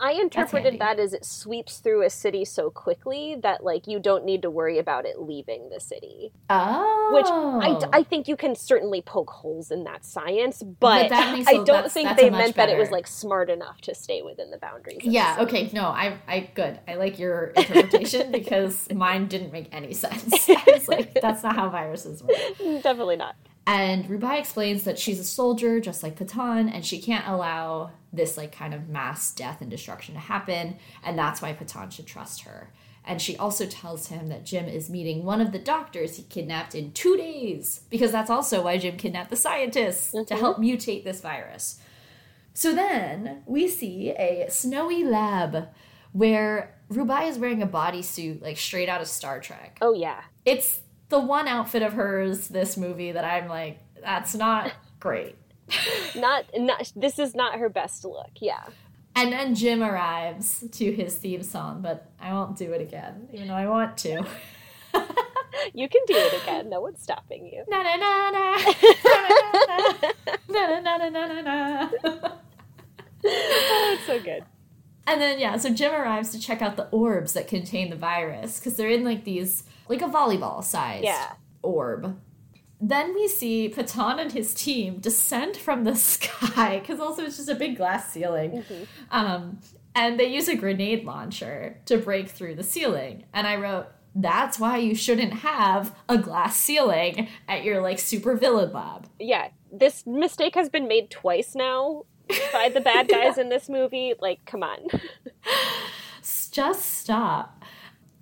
I interpreted that as it sweeps through a city so quickly that like you don't need to worry about it leaving the city. Oh, which I, oh. I think you can certainly poke holes in that science, but, but that I don't that's, think that's they meant better. that it was like smart enough to stay within the boundaries. Yeah. Okay. No, I I good. I like your interpretation because mine didn't make any sense. I was like, that's not how viruses work. Definitely not. And Rubai explains that she's a soldier just like Pathaan, and she can't allow this like kind of mass death and destruction to happen, and that's why Pathaan should trust her. And she also tells him that Jim is meeting one of the doctors he kidnapped in two days, because that's also why Jim kidnapped the scientists mm-hmm. to help mutate this virus. So then we see a snowy lab where Rubai is wearing a bodysuit like straight out of Star Trek. Oh, yeah. It's the one outfit of hers this movie that I'm like, that's not great. not not this is not her best look. Yeah. And then Jim arrives to his theme song, but I won't do it again, even though I want to. you can do it again. No one's stopping you. Na na na na. na na na na na na. Oh, it's so good. And then, yeah, so Jim arrives to check out the orbs that contain the virus because they're in like these, like a volleyball sized Yeah. orb. Then we see Pathaan and his team descend from the sky because also it's just a big glass ceiling. Um, and they use a grenade launcher to break through the ceiling. And I wrote, that's why you shouldn't have a glass ceiling at your like super villain lab. Yeah, this mistake has been made twice now by the bad guys in this movie. Like, come on. Just stop.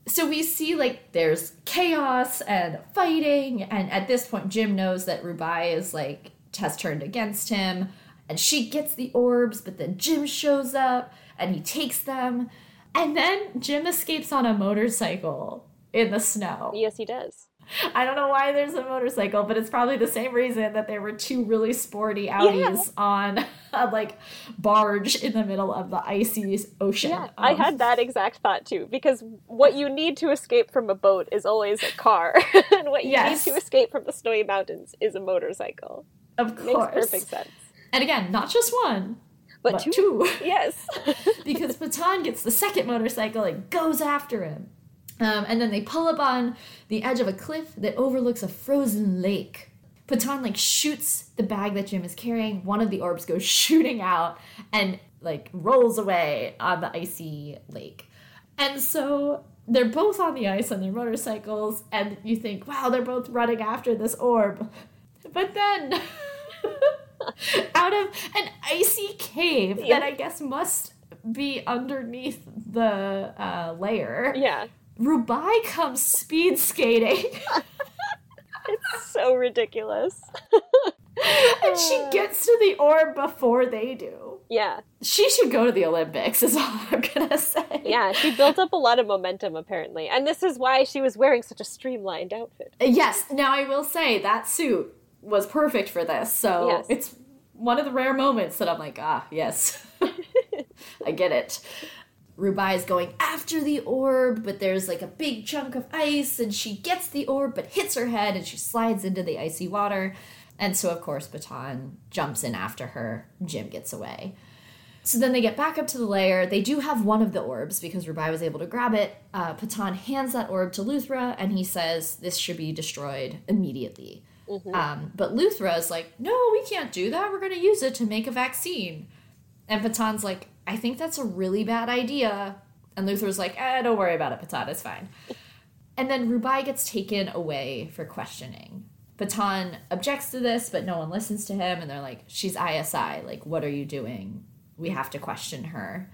So we see like there's chaos and fighting, and at this point, Jim knows that Rubai is like has turned against him, and she gets the orbs, but then Jim shows up and he takes them, and then Jim escapes on a motorcycle in the snow. yes, he does. I don't know why there's a motorcycle, but it's probably the same reason that there were two really sporty Audis on a like barge in the middle of the icy ocean. Yeah, I Um, had that exact thought too. Because what you need to escape from a boat is always a car, and what you Yes. need to escape from the snowy mountains is a motorcycle. Of Makes course. perfect sense. And again, not just one, But, but, two, two. yes, because Pathaan gets the second motorcycle and goes after him. Um, and then they pull up on the edge of a cliff that overlooks a frozen lake. Pathaan like shoots the bag that Jim is carrying. One of the orbs goes shooting out and like rolls away on the icy lake. And so they're both on the ice on their motorcycles, and you think, wow, they're both running after this orb. But then, out of an icy cave Yeah. that I guess must be underneath the uh, layer, yeah, Rubai comes speed skating. it's so ridiculous. and she gets to the orb before they do. Yeah, She should go to the Olympics, is all I'm gonna say. yeah, she built up a lot of momentum apparently, and this is why she was wearing such a streamlined outfit. Yes, now I will say that suit was perfect for this. So Yes. it's one of the rare moments that I'm like, ah, yes. I get it. Rubai is going after the orb, but there's like a big chunk of ice, and she gets the orb but hits her head and she slides into the icy water. And so, of course, Pathaan jumps in after her. Jim gets away. So then they get back up to the lair. They do have one of the orbs because Rubai was able to grab it. Uh, Pathaan hands that orb to Luthra and he says this should be destroyed immediately. Um, but Luthra is like, no, we can't do that. We're going to use it to make a vaccine. And Pathaan's like, I think that's a really bad idea. And Luthra's like, eh, don't worry about it, Pathaan, it's fine. And then Rubai gets taken away for questioning. Pathaan objects to this, but no one listens to him, and they're like, she's ISI. Like, what are you doing? We have to question her.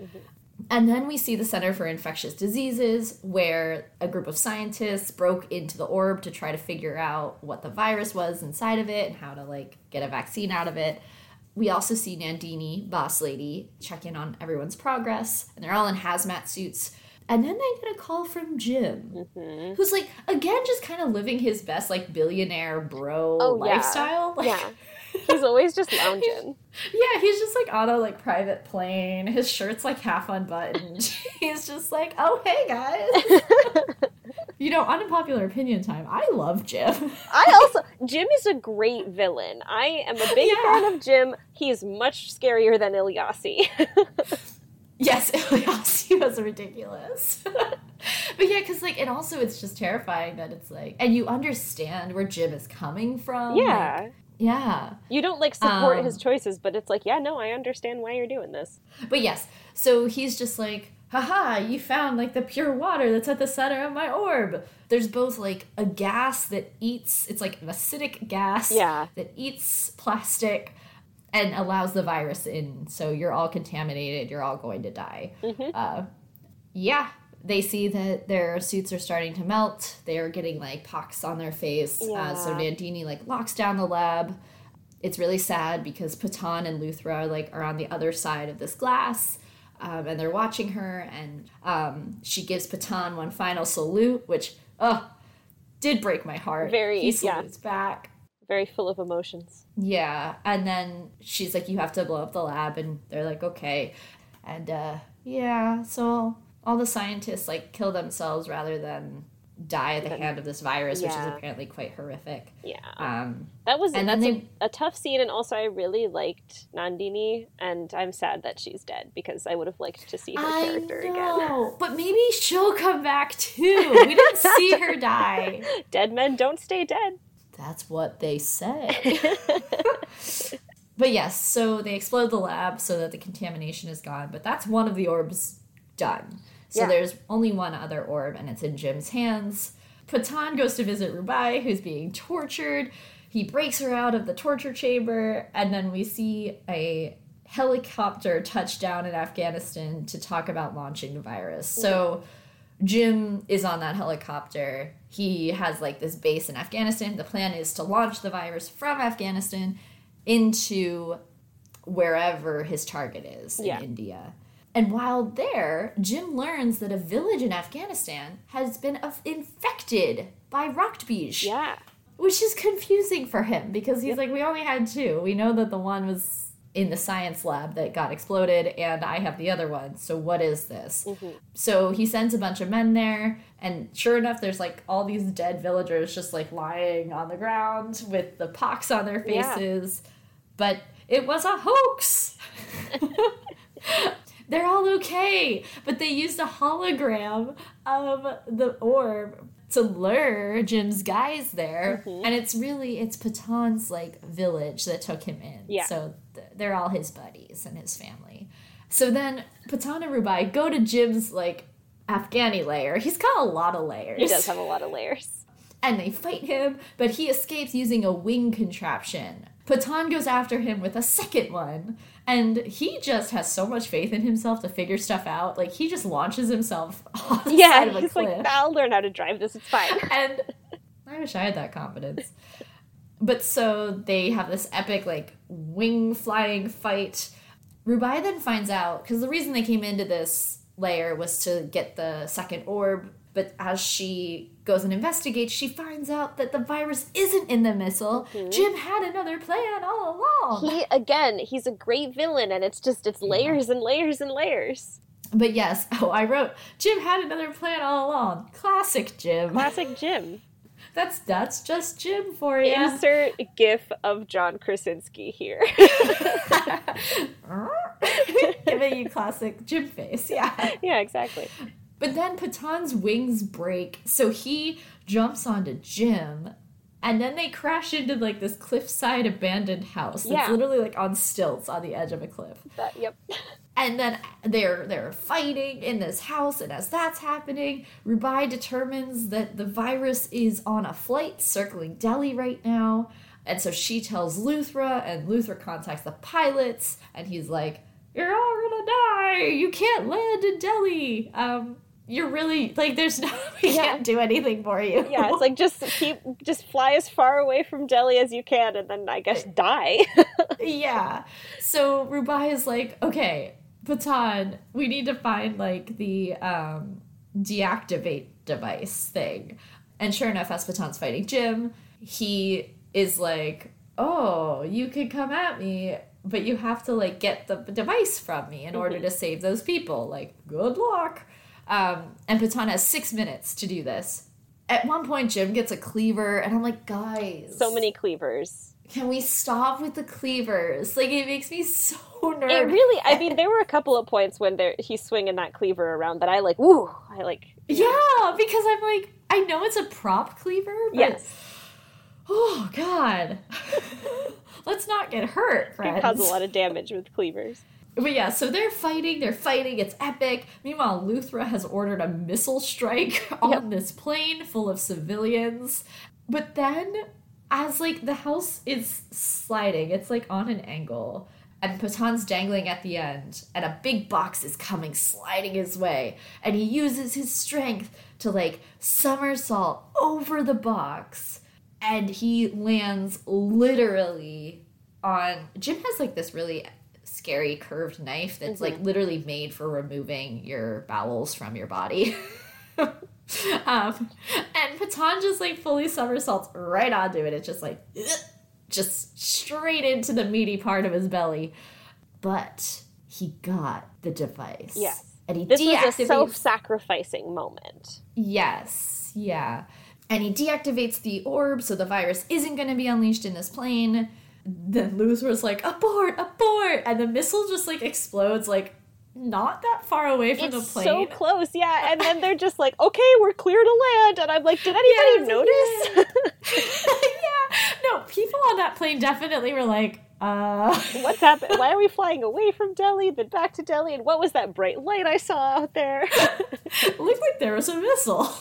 And then we see the Center for Infectious Diseases, where a group of scientists broke into the orb to try to figure out what the virus was inside of it and how to like get a vaccine out of it. We also see Nandini, boss lady, check in on everyone's progress, and they're all in hazmat suits. And then they get a call from Jim, mm-hmm. who's like, again, just kind of living his best, like, billionaire bro Oh, yeah. lifestyle. Like, Yeah, he's always just lounging. yeah, he's just like on a like private plane. His shirt's like half unbuttoned. he's just like, oh hey guys. you know, unpopular opinion time. I love Jim. I also Jim is a great villain. I am a big Yeah. fan of Jim. He's much scarier than Ilyasi. yes, Ilyasi was ridiculous. but yeah, because like, and also it's just terrifying that it's like, and you understand where Jim is coming from. yeah. Like, yeah. You don't like support Um, his choices, but it's like, yeah, no, I understand why you're doing this. But yes, so he's just like, haha, you found like the pure water that's at the center of my orb. There's both like a gas that eats, it's like an acidic gas Yeah. that eats plastic and allows the virus in. So you're all contaminated, you're all going to die. Mm-hmm. Uh, yeah. They see that their suits are starting to melt. They are getting like pox on their face. Uh, so Nandini like locks down the lab it's really sad because Pathaan and Luthra like are on the other side of this glass, um, and they're watching her, and um, she gives Pathaan one final salute, which uh did break my heart. Very, he yeah. back. Very full of emotions. Yeah, and then she's like, "You have to blow up the lab," and they're like, "Okay," and uh, yeah, so all the scientists like kill themselves rather than die at the hand of this virus, which is apparently quite horrific. Yeah. Um, That was And that's then a, a tough scene, and also I really liked Nandini, and I'm sad that she's dead because I would have liked to see her I character again. but maybe she'll come back too. We didn't see her die. Dead men don't stay dead. That's what they say. but yes, so they explode the lab so that the contamination is gone. But that's one of the orbs done. So Yeah. there's only one other orb, and it's in Jim's hands. Pathaan goes to visit Rubai, who's being tortured. He breaks her out of the torture chamber, and then we see a helicopter touch down in Afghanistan to talk about launching the virus. So Jim is on that helicopter. He has like this base in Afghanistan. The plan is to launch the virus from Afghanistan into wherever his target is in India. And while there, Jim learns that a village in Afghanistan has been infected by Raktbeej, Yeah. which is confusing for him because he's like, we only had two. We know that the one was in the science lab that got exploded, and I have the other one. So what is this? Mm-hmm. So he sends a bunch of men there, and sure enough, there's like all these dead villagers just like lying on the ground with the pox on their Yeah. faces. But it was a hoax. They're all okay, but they used a hologram of the orb to lure Jim's guys there, mm-hmm. and it's really it's Pathaan's like village that took him in. Yeah. So th- they're all his buddies and his family. So then Pathaan and Rubai go to Jim's like Afghani lair. He's got a lot of layers. He does have a lot of layers. and they fight him, but he escapes using a wing contraption. Pathaan goes after him with a second one, and he just has so much faith in himself to figure stuff out. Like he just launches himself off the Yeah, side of a he's cliff. like, I'll learn how to drive this. It's fine. and I wish I had that confidence. But so they have this epic like wing flying fight. Rubai then finds out because the reason they came into this layer was to get the second orb. But as she goes and investigates, she finds out that the virus isn't in the missile. Mm-hmm. Jim had another plan all along. He again, he's a great villain, and it's just it's layers and layers and layers. but yes, oh, I wrote Jim had another plan all along. Classic Jim. Classic Jim. That's that's just Jim for you. Insert GIF of John Krasinski here. Giving you classic Jim face, yeah. yeah, exactly. But then Pathaan's wings break, so he jumps onto Jim, and then they crash into like this cliffside abandoned house that's Yeah. literally like on stilts on the edge of a cliff. That, yep. And then they're they're fighting in this house, and as that's happening, Rubai determines that the virus is on a flight circling Delhi right now. And so she tells Luthra, and Luthra contacts the pilots, and he's like, You're all gonna die! You can't land in Delhi! Um, you're really like there's no we Yeah. can't do anything for you. Yeah, it's like just keep just fly as far away from Delhi as you can, and then I guess die. yeah. So Rubai is like, okay, Pathaan, we need to find like the um deactivate device thing. And sure enough, as Pathaan's fighting Jim, he is like, Oh, you can come at me, but you have to like get the device from me in order to save those people. Like, good luck. Um, and Pathaan has six minutes to do this. At one point, Jim gets a cleaver, and I'm like, guys, so many cleavers. can we stop with the cleavers? Like it makes me so nervous. It really, I mean, there were a couple of points when there, he's swinging that cleaver around that I like. Woo! I like. yeah, because I'm like, I know it's a prop cleaver, but Yes, oh god, let's not get hurt, it friends. cause a lot of damage with cleavers. But yeah, so they're fighting, they're fighting, it's epic. Meanwhile, Luthra has ordered a missile strike on Yep. this plane full of civilians. But then, as like the house is sliding, it's like on an angle, and Pathaan's dangling at the end, and a big box is coming sliding his way, and he uses his strength to like somersault over the box, and he lands literally on Jim has like this really scary curved knife that's like literally made for removing your bowels from your body. um, and Pathaan just like fully somersaults right onto it. It's just like just straight into the meaty part of his belly. But he got the device. Yes. and he This was deactivates a self-sacrificing moment. Yes, yeah. And he deactivates the orb so the virus isn't going to be unleashed in this plane. Then Luthra's like, abort, abort! And the missile just like explodes like not that far away from It's the plane. so close, yeah. And then they're just like, "Okay, we're clear to land." And I'm like, "Did anybody Yeah, notice? yeah. No, people on that plane definitely were like, uh. What's happened? Why are we flying away from Delhi, then back to Delhi? And what was that bright light I saw out there?" It looked like there was a missile.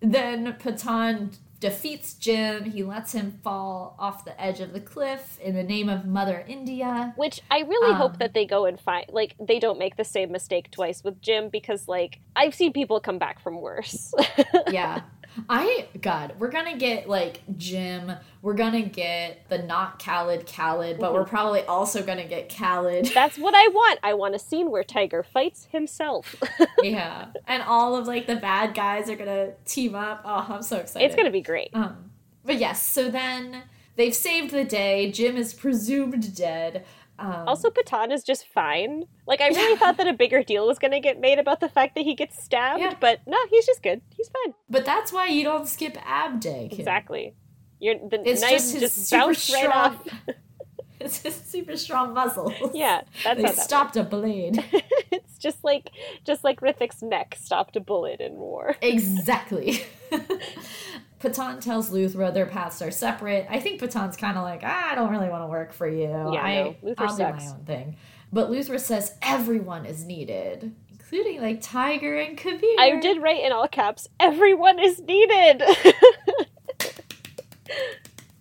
then Pathaan defeats Jim. He lets him fall off the edge of the cliff in the name of Mother India. Which I really Um, hope that they go and find, like, they don't make the same mistake twice with Jim because, like, I've seen people come back from worse. yeah. I God, we're gonna get like Jim. We're gonna get the not Khaled Khaled, but we're probably also gonna get Khaled. That's what I want. I want a scene where Tiger fights himself. yeah, and all of like the bad guys are gonna team up. Oh, I'm so excited! it's gonna be great. Um, but yes, so then they've saved the day. Jim is presumed dead. Um, Also, Pathaan is just fine. Like, I really thought that a bigger deal was going to get made about the fact that he gets stabbed, Yeah. but no, he's just good. He's fine. but that's why you don't skip ab day. Kid. Exactly. You're, the It's knives just just, his super bounce right strong. off. it's his super strong muscles. Yeah, that's they that stopped a blade. it's just like just like Hrithik's neck stopped a bullet in war. Exactly. Pathaan tells Luthra their paths are separate. I think Pathaan's kind of like, ah, I don't really want to work for you. Yeah, I, no. I'll do my own thing. But Luthra says everyone is needed, including like Tiger and Kabir. I did write in all caps, everyone is needed.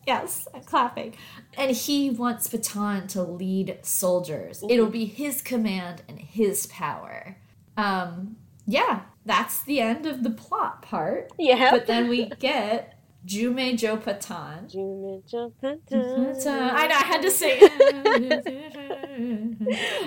Yes, I'm clapping. And he wants Pathaan to lead soldiers. It'll be his command and his power. Um, yeah, that's the end of the plot part. yeah. But then we get Jhoome Jo Pathaan. I know, I had to say it.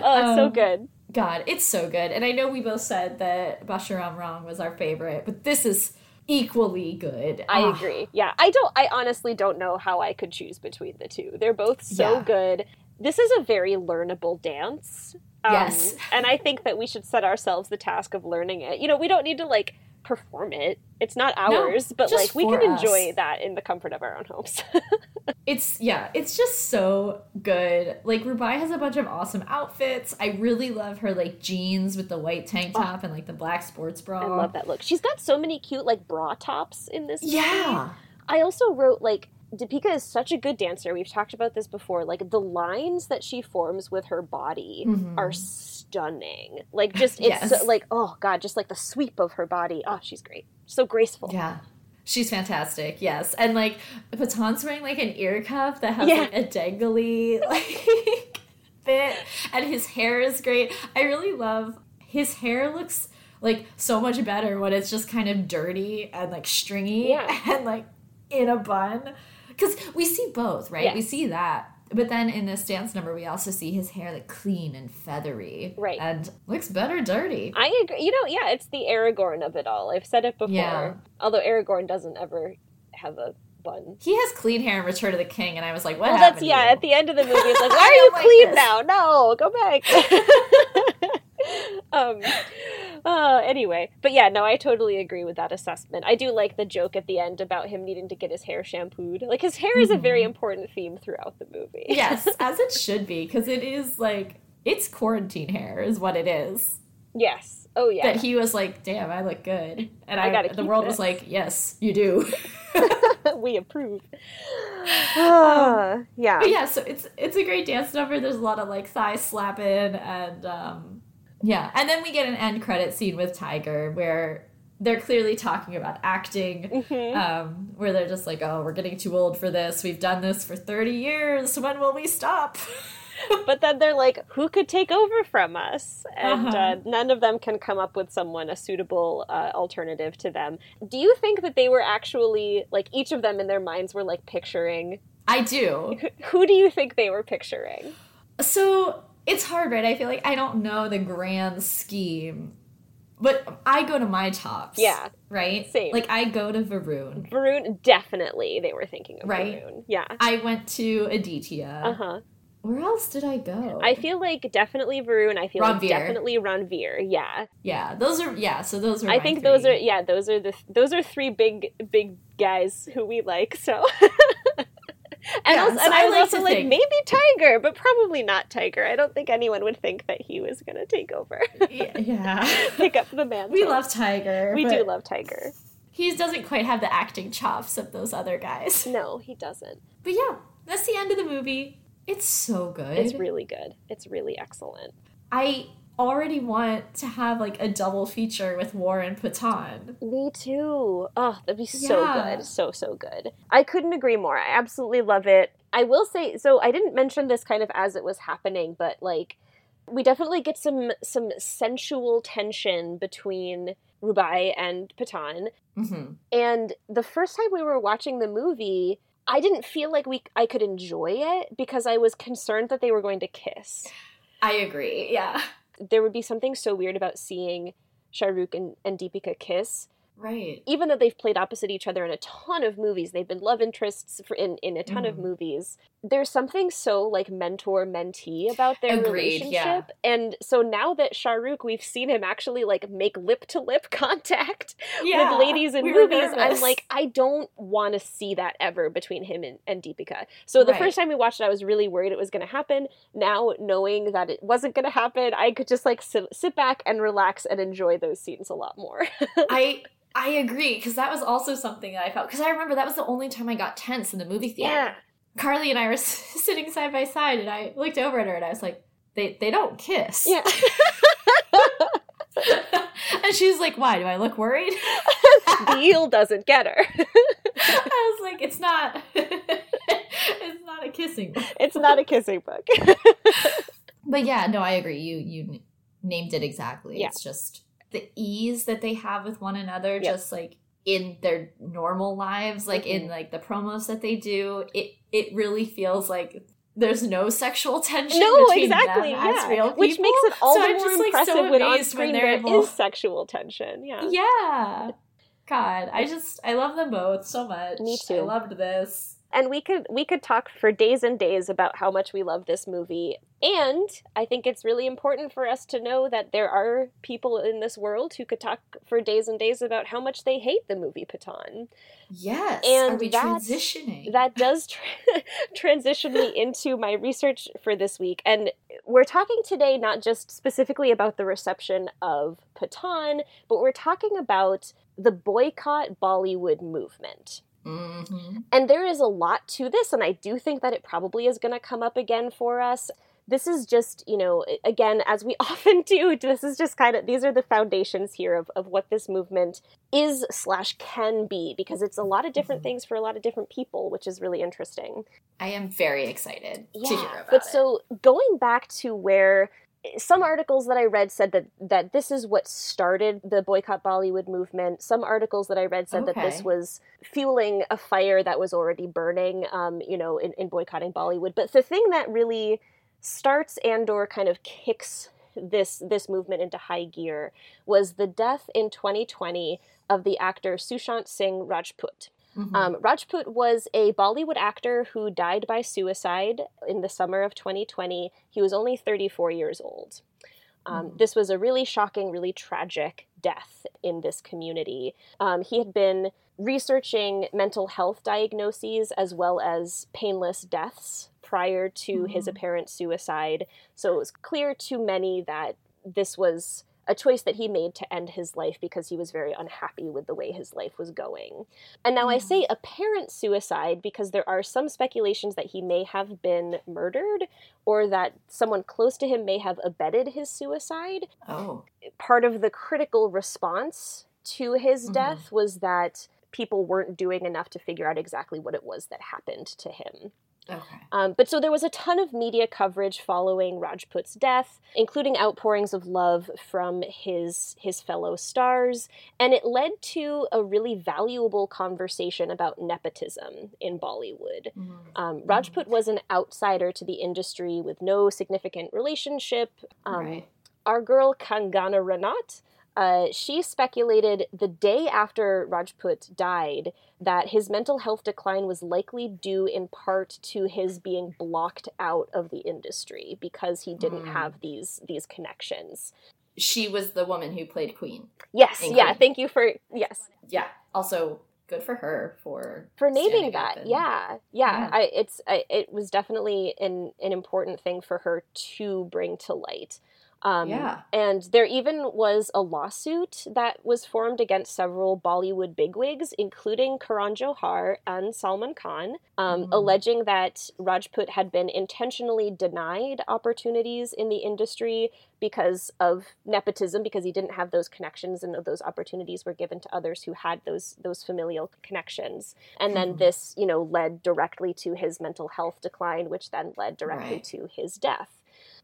Oh, it's so Um, good. God, it's so good. And I know we both said that Besharam Rang was our favorite, but this is equally good. I Ah, agree. Yeah, I don't. I honestly don't know how I could choose between the two. They're both so Yeah. good. This is a very learnable dance. Um, Yes. and I think that we should set ourselves the task of learning it. You know, we don't need to like perform it. It's not No, ours, but like we can us. enjoy that in the comfort of our own homes. It's yeah, it's just so good. Like Rubai has a bunch of awesome outfits. I really love her like jeans with the white tank top and like the black sports bra. Oh. I love that look. She's got so many cute like bra tops in this. movie. Yeah. I also wrote like Deepika is such a good dancer. We've talked about this before. Like the lines that she forms with her body Mhm. are stunning. Like just it's Yes. so- like oh god, just like the sweep of her body. Oh, she's great. So graceful. Yeah. She's fantastic, yes. And like Pathaan's wearing like an ear cuff that has Yeah. like a dangly like bit and his hair is great. I really love his hair looks like so much better when it's just kind of dirty and like stringy Yeah. and like in a bun. Cause we see both, right? We see that. But then in this dance number, we also see his hair like clean and feathery, Right. And looks better dirty. I agree. You know, yeah, it's the Aragorn of it all. I've said it before. Yeah. Although Aragorn doesn't ever have a bun. He has clean hair in Return of the King, and I was like, "What well, happened?" that's yeah. At the end of the movie, it's like, why are you like clean this. now? No, go back. um. Uh, anyway, but yeah, no, I totally agree with that assessment. I do like the joke at the end about him needing to get his hair shampooed. Like his hair is a very important theme throughout the movie. Mm-hmm. yes, as it should be, because it is like it's quarantine hair, is what it is. yes. Oh yeah. That he was like, "Damn, I look good," and I I, the world this. was like, "Yes, you do." we approve. Ah, yeah. But yeah, so it's it's a great dance number. There's a lot of like thigh slapping and um yeah. And then we get an end credit scene with Tiger where they're clearly talking about acting. Mhm. Um, where they're just like, oh, we're getting too old for this. We've done this for 30 years. When will we stop? but then they're like, who could take over from us? And Uh-huh. uh, none of them can come up with someone, a suitable uh, alternative to them. Do you think that they were actually, like, each of them in their minds were, like, picturing? I do. Who do you think they were picturing? So it's hard, right? I feel like I don't know the grand scheme. But I go to my tops. Yeah. Right? Same. Like I go to Varun. Varun, definitely they were thinking of Right. Varun. Yeah. I went to Aditya. Uh huh. Where else did I go? I feel like definitely Varun. I feel like definitely Ranveer. Yeah, yeah, those are yeah. So those are. I think those are yeah. Those are the those are three big big guys who we like. So. And, Yeah, also, so and I I was like also like think- maybe Tiger, but probably not Tiger. I don't think anyone would think that he was going to take over, Yeah, yeah. pick up the mantle. we love Tiger. we do love Tiger. He doesn't quite have the acting chops of those other guys. No, he doesn't. But yeah, that's the end of the movie. It's so good. It's really good. It's really excellent. I already want to have like a double feature with War and Pathaan. Me too. Oh, that'd be so Yeah. good. So, so good. I couldn't agree more. I absolutely love it. I will say, so I didn't mention this kind of as it was happening, but like, we definitely get some some sensual tension between Rubai and Pathaan. Mm-hmm. And the first time we were watching the movie, I didn't feel like we I could enjoy it because I was concerned that they were going to kiss. I agree. Yeah. There would be something so weird about seeing Shahrukh and, and Deepika kiss. Right. Even though they've played opposite each other in a ton of movies, they've been love interests for, in, in a ton of Mhm. movies. There's something so like mentor mentee about their Agreed, relationship. yeah. And so now that Shahrukh, we've seen him actually like make lip to lip contact Yeah. with ladies in we movies, I'm like, I don't want to see that ever between him and, and Deepika. So the Right. first time we watched it, I was really worried it was going to happen. Now, knowing that it wasn't going to happen, I could just like sit, sit back and relax and enjoy those scenes a lot more. I I agree because that was also something that I felt because I remember that was the only time I got tense in the movie theater. Yeah. Carly and I were sitting side by side, and I looked over at her and I was like, "They they don't kiss." Yeah. and she was like, "Why? Do I look worried?" Deal doesn't get her. I was like, "It's not. it's not a kissing." book." it's not a kissing book. But yeah, no, I agree. You you named it exactly. Yeah. It's just the ease that they have with one another, Yep. just like in their normal lives, like in Mhm. like the promos that they do. It it really feels like there's no sexual tension. no, between exactly. them as Yeah. real Which makes it all So the I'm more just, like, impressive so when on screen when there they're able- is sexual tension. Yeah. Yeah. God, I just I love them both so much. Me too. I too. loved this. and we could we could talk for days and days about how much we love this movie and i think it's really important for us to know that there are people in this world who could talk for days and days about how much they hate the movie Pathaan. Yes. And Are we that- transitioning? that does tra- transition me into my research for this week and we're talking today not just specifically about the reception of Pathaan, but we're talking about the boycott bollywood movement Mhm. And there is a lot to this, and I do think that it probably is going to come up again for us. This is just, you know, again, as we often do, this is just kind of, these are the foundations here of, of what this movement is slash can be, because it's a lot of different Mhm. things for a lot of different people, which is really interesting. I am very excited to hear about it. but it. so going back to where some articles that I read said that that this is what started the boycott Bollywood movement. Some articles that I read said that this was fueling a fire that was already burning, um, you know, in, in boycotting Bollywood. But the thing that really starts and or kind of kicks this this movement into high gear was the death in 2020 of the actor Sushant Singh Rajput. Mhm. Um, Rajput was a Bollywood actor who died by suicide in the summer of 2020. He was only 34 years old. Um, Mhm. This was a really shocking, really tragic death in this community. Um, he had been researching mental health diagnoses as well as painless deaths prior to his Mhm. apparent suicide. So it was clear to many that this was a choice that he made to end his life because he was very unhappy with the way his life was going. And now I say apparent suicide because there are some speculations that he may have been murdered or that someone close to him may have abetted his suicide. oh. Part of the critical response to his Mhm. death was that people weren't doing enough to figure out exactly what it was that happened to him. Okay. Um, but so there was a ton of media coverage following Rajput's death, including outpourings of love from his his fellow stars, and it led to a really valuable conversation about nepotism in Bollywood. Mhm. Um, Rajput was an outsider to the industry with no significant relationship. Um, right. Our girl Kangana Ranaut uh, she speculated the day after Rajput died that his mental health decline was likely due in part to his being blocked out of the industry because he didn't Mm. have these these connections. She was the woman who played Queen. Yes, In yeah, Queen. thank you for yes Yeah. Also, good for her for for naming that. and- Yeah, yeah, Yeah. I, it's I, it was definitely an an important thing for her to bring to light. Um, Yeah. And there even was a lawsuit that was formed against several Bollywood bigwigs, including Karan Johar and Salman Khan, um, Mhm. alleging that Rajput had been intentionally denied opportunities in the industry because of nepotism, because he didn't have those connections, and those opportunities were given to others who had those those familial connections. And then Mhm. this, you know, led directly to his mental health decline, which then led directly Right. to his death.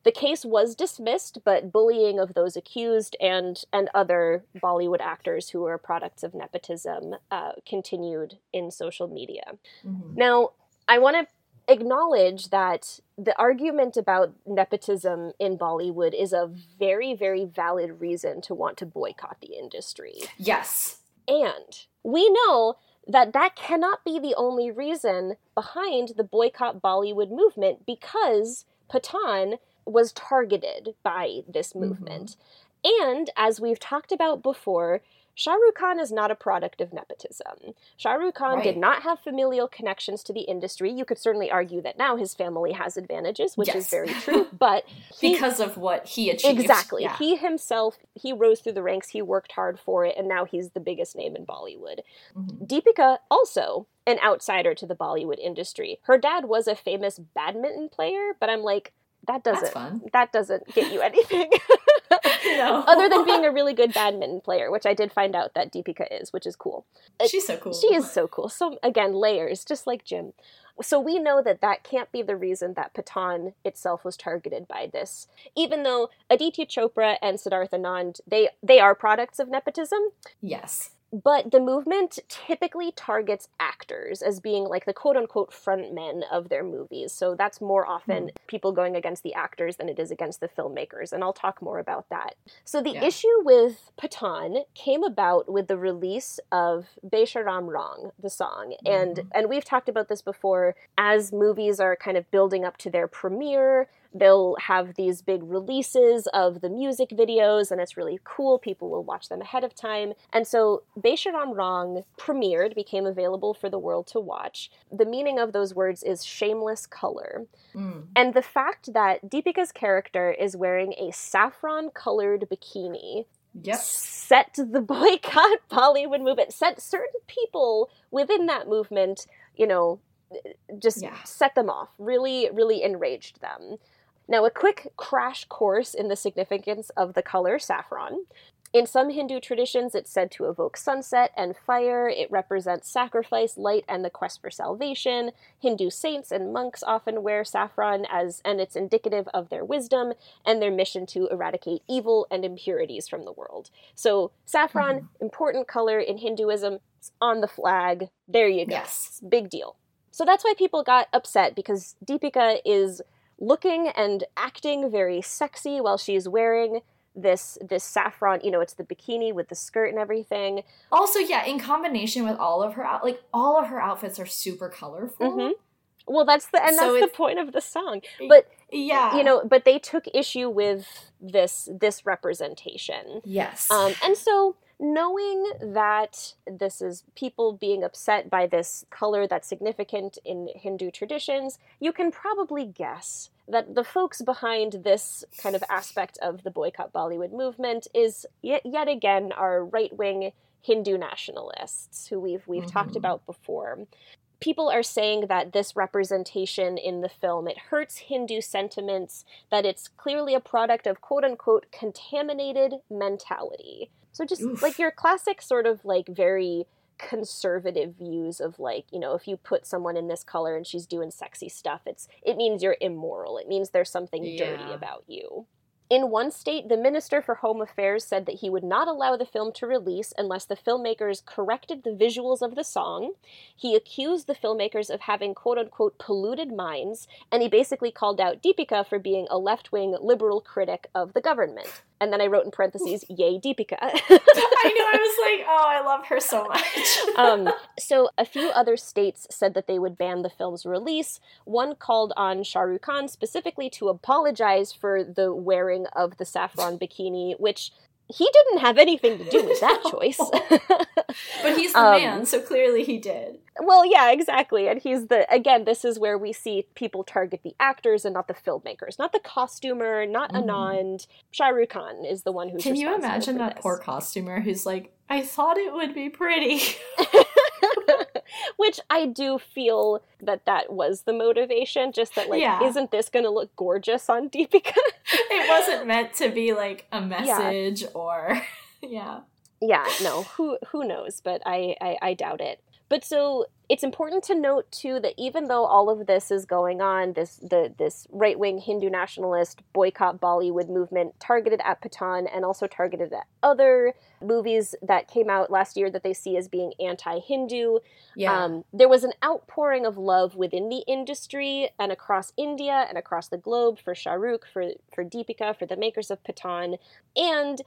The case was dismissed, but bullying of those accused and and other Bollywood actors who were products of nepotism uh, continued in social media. Mhm. Now, I want to acknowledge that the argument about nepotism in Bollywood is a very, very valid reason to want to boycott the industry. Yes. And we know that that cannot be the only reason behind the boycott Bollywood movement because Pathaan was targeted by this movement. And as we've talked about before, Shah Rukh Khan is not a product of nepotism. Shah Rukh Khan did not have familial connections to the industry. You could certainly argue that now his family has advantages, which is very true, but he, Because of what he achieved. Exactly. Yeah. He himself, he rose through the ranks, he worked hard for it, and now he's the biggest name in Bollywood. Mhm. Deepika, also an outsider to the Bollywood industry. Her dad was a famous badminton player, but I'm like, that doesn't that doesn't get you anything. No. Other than being a really good badminton player, which I did find out that Deepika is, which is cool. She's so cool. She is so cool. So again, layers, just like Jim. So we know that that can't be the reason that Pathaan itself was targeted by this. Even though Aditya Chopra and Siddharth Anand, they they are products of nepotism, Yes. But the movement typically targets actors as being like the quote unquote front men of their movies. So that's more often people going against the actors than it is against the filmmakers. And I'll talk more about that. So the Yeah. issue with Pathaan came about with the release of Besharam Rang, the song. And Mhm. and we've talked about this before as movies are kind of building up to their premiere they'll have these big releases of the music videos and it's really cool people will watch them ahead of time and so Besharam Rang premiered became available for the world to watch the meaning of those words is shameless color Mm. and the fact that Deepika's character is wearing a saffron colored bikini Yep. set the boycott Bollywood movement, set certain people within that movement, you know, just Yeah. set them off, really, really enraged them. Now, a quick crash course in the significance of the color saffron. In some Hindu traditions, it's said to evoke sunset and fire. It represents sacrifice, light, and the quest for salvation. Hindu saints and monks often wear saffron as, and it's indicative of their wisdom and their mission to eradicate evil and impurities from the world. So, saffron, mm-hmm. important color in Hinduism, it's on the flag. There you go. Yes. Big deal. So that's why people got upset because Deepika is looking and acting very sexy while she's wearing this this saffron, you know, it's the bikini with the skirt and everything. Also, yeah, in combination with all of her out, like all of her outfits are super colorful. Mhm. Well, that's the and So that's the point of the song. But Yeah. you know, but they took issue with this this representation. Yes. Um, and so, knowing that this is people being upset by this color that's significant in Hindu traditions, you can probably guess that the folks behind this kind of aspect of the boycott Bollywood movement is yet, yet again our right wing Hindu nationalists who we've we've talked Mhm. about before. People are saying that this representation in the film it hurts Hindu sentiments, that it's clearly a product of quote unquote contaminated mentality. So just Oof. like your classic sort of like very conservative views of like, you know, if you put someone in this color and she's doing sexy stuff, it's it means you're immoral. It means there's something dirty about you. In one state, the Minister for Home Affairs said that he would not allow the film to release unless the filmmakers corrected the visuals of the song. He accused the filmmakers of having quote unquote polluted minds, and he basically called out Deepika for being a left wing liberal critic of the government. And then I wrote in parentheses, "Yay, Deepika." I know. I was like, oh, I love her so much. um, so a few other states said that they would ban the film's release. One called on Shah Rukh Khan specifically to apologize for the wearing of the saffron bikini, which he didn't have anything to do with that choice. but he's the um, man, so clearly he did. Well, yeah, exactly. And he's the again, this is where we see people target the actors and not the filmmakers, not the costumer, not mm-hmm. Anand. Shah Rukh Khan is the one who's. Can you imagine that this. poor costumer who's like, I thought it would be pretty. Which I do feel that that was the motivation. Just that, like, yeah. isn't this going to look gorgeous on Deepika? it wasn't meant to be like a message yeah. or, yeah. Yeah, no. Who who knows? But I, I I doubt it. But so it's important to note too that even though all of this is going on, this the this right wing Hindu nationalist boycott Bollywood movement targeted at Pathaan and also targeted at other movies that came out last year that they see as being anti-Hindu. Yeah. Um, there was an outpouring of love within the industry and across India and across the globe for Shah Rukh, for for Deepika, for the makers of Pathaan, and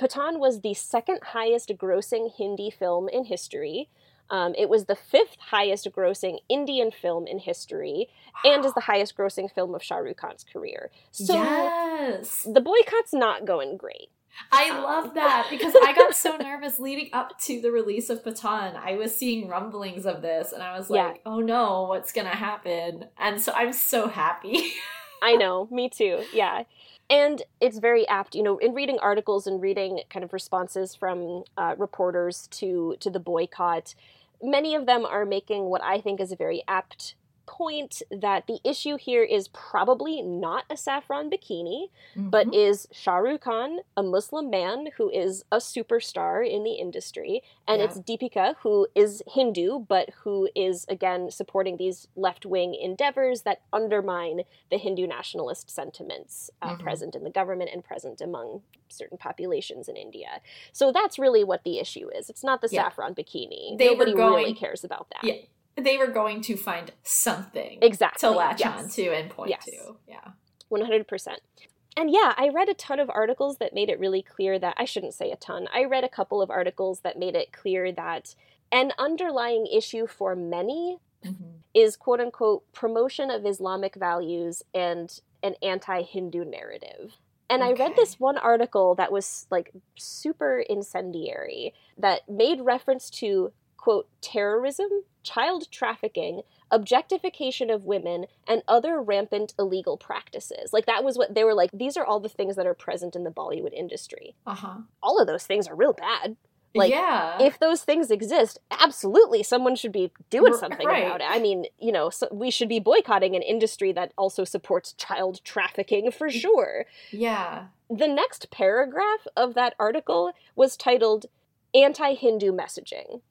Pathaan was the second highest grossing Hindi film in history. Um, it was the fifth highest grossing Indian film in history wow. and is the highest grossing film of Shah Rukh Khan's career. So yes. the boycott's not going great. I um, love that because I got so nervous leading up to the release of Pathaan. I was seeing rumblings of this and I was like, yeah. oh no, what's going to happen? And so I'm so happy. I know, me too. Yeah and it's very apt you know in reading articles and reading kind of responses from uh, reporters to to the boycott many of them are making what I think is a very apt point that the issue here is probably not a saffron bikini, mm-hmm. but is Shah Rukh Khan, a Muslim man who is a superstar in the industry, and yeah. it's Deepika, who is Hindu, but who is again supporting these left wing endeavors that undermine the Hindu nationalist sentiments uh, mm-hmm. present in the government and present among certain populations in India. So that's really what the issue is. It's not the yeah. saffron bikini. They Nobody going, really cares about that. Yeah they were going to find something exactly to latch yes. on to and point yes. to. Yeah. 100%. And yeah, I read a ton of articles that made it really clear that I shouldn't say a ton. I read a couple of articles that made it clear that an underlying issue for many mm-hmm. is quote unquote promotion of Islamic values and an anti Hindu narrative. And okay. I read this one article that was like super incendiary that made reference to quote, terrorism, child trafficking, objectification of women, and other rampant illegal practices. Like that was what they were like, these are all the things that are present in the Bollywood industry. Uh-huh. All of those things are real bad. Like, yeah. if those things exist, absolutely someone should be doing something right. about it. I mean, you know, so we should be boycotting an industry that also supports child trafficking for sure. Yeah. The next paragraph of that article was titled Anti Hindu Messaging.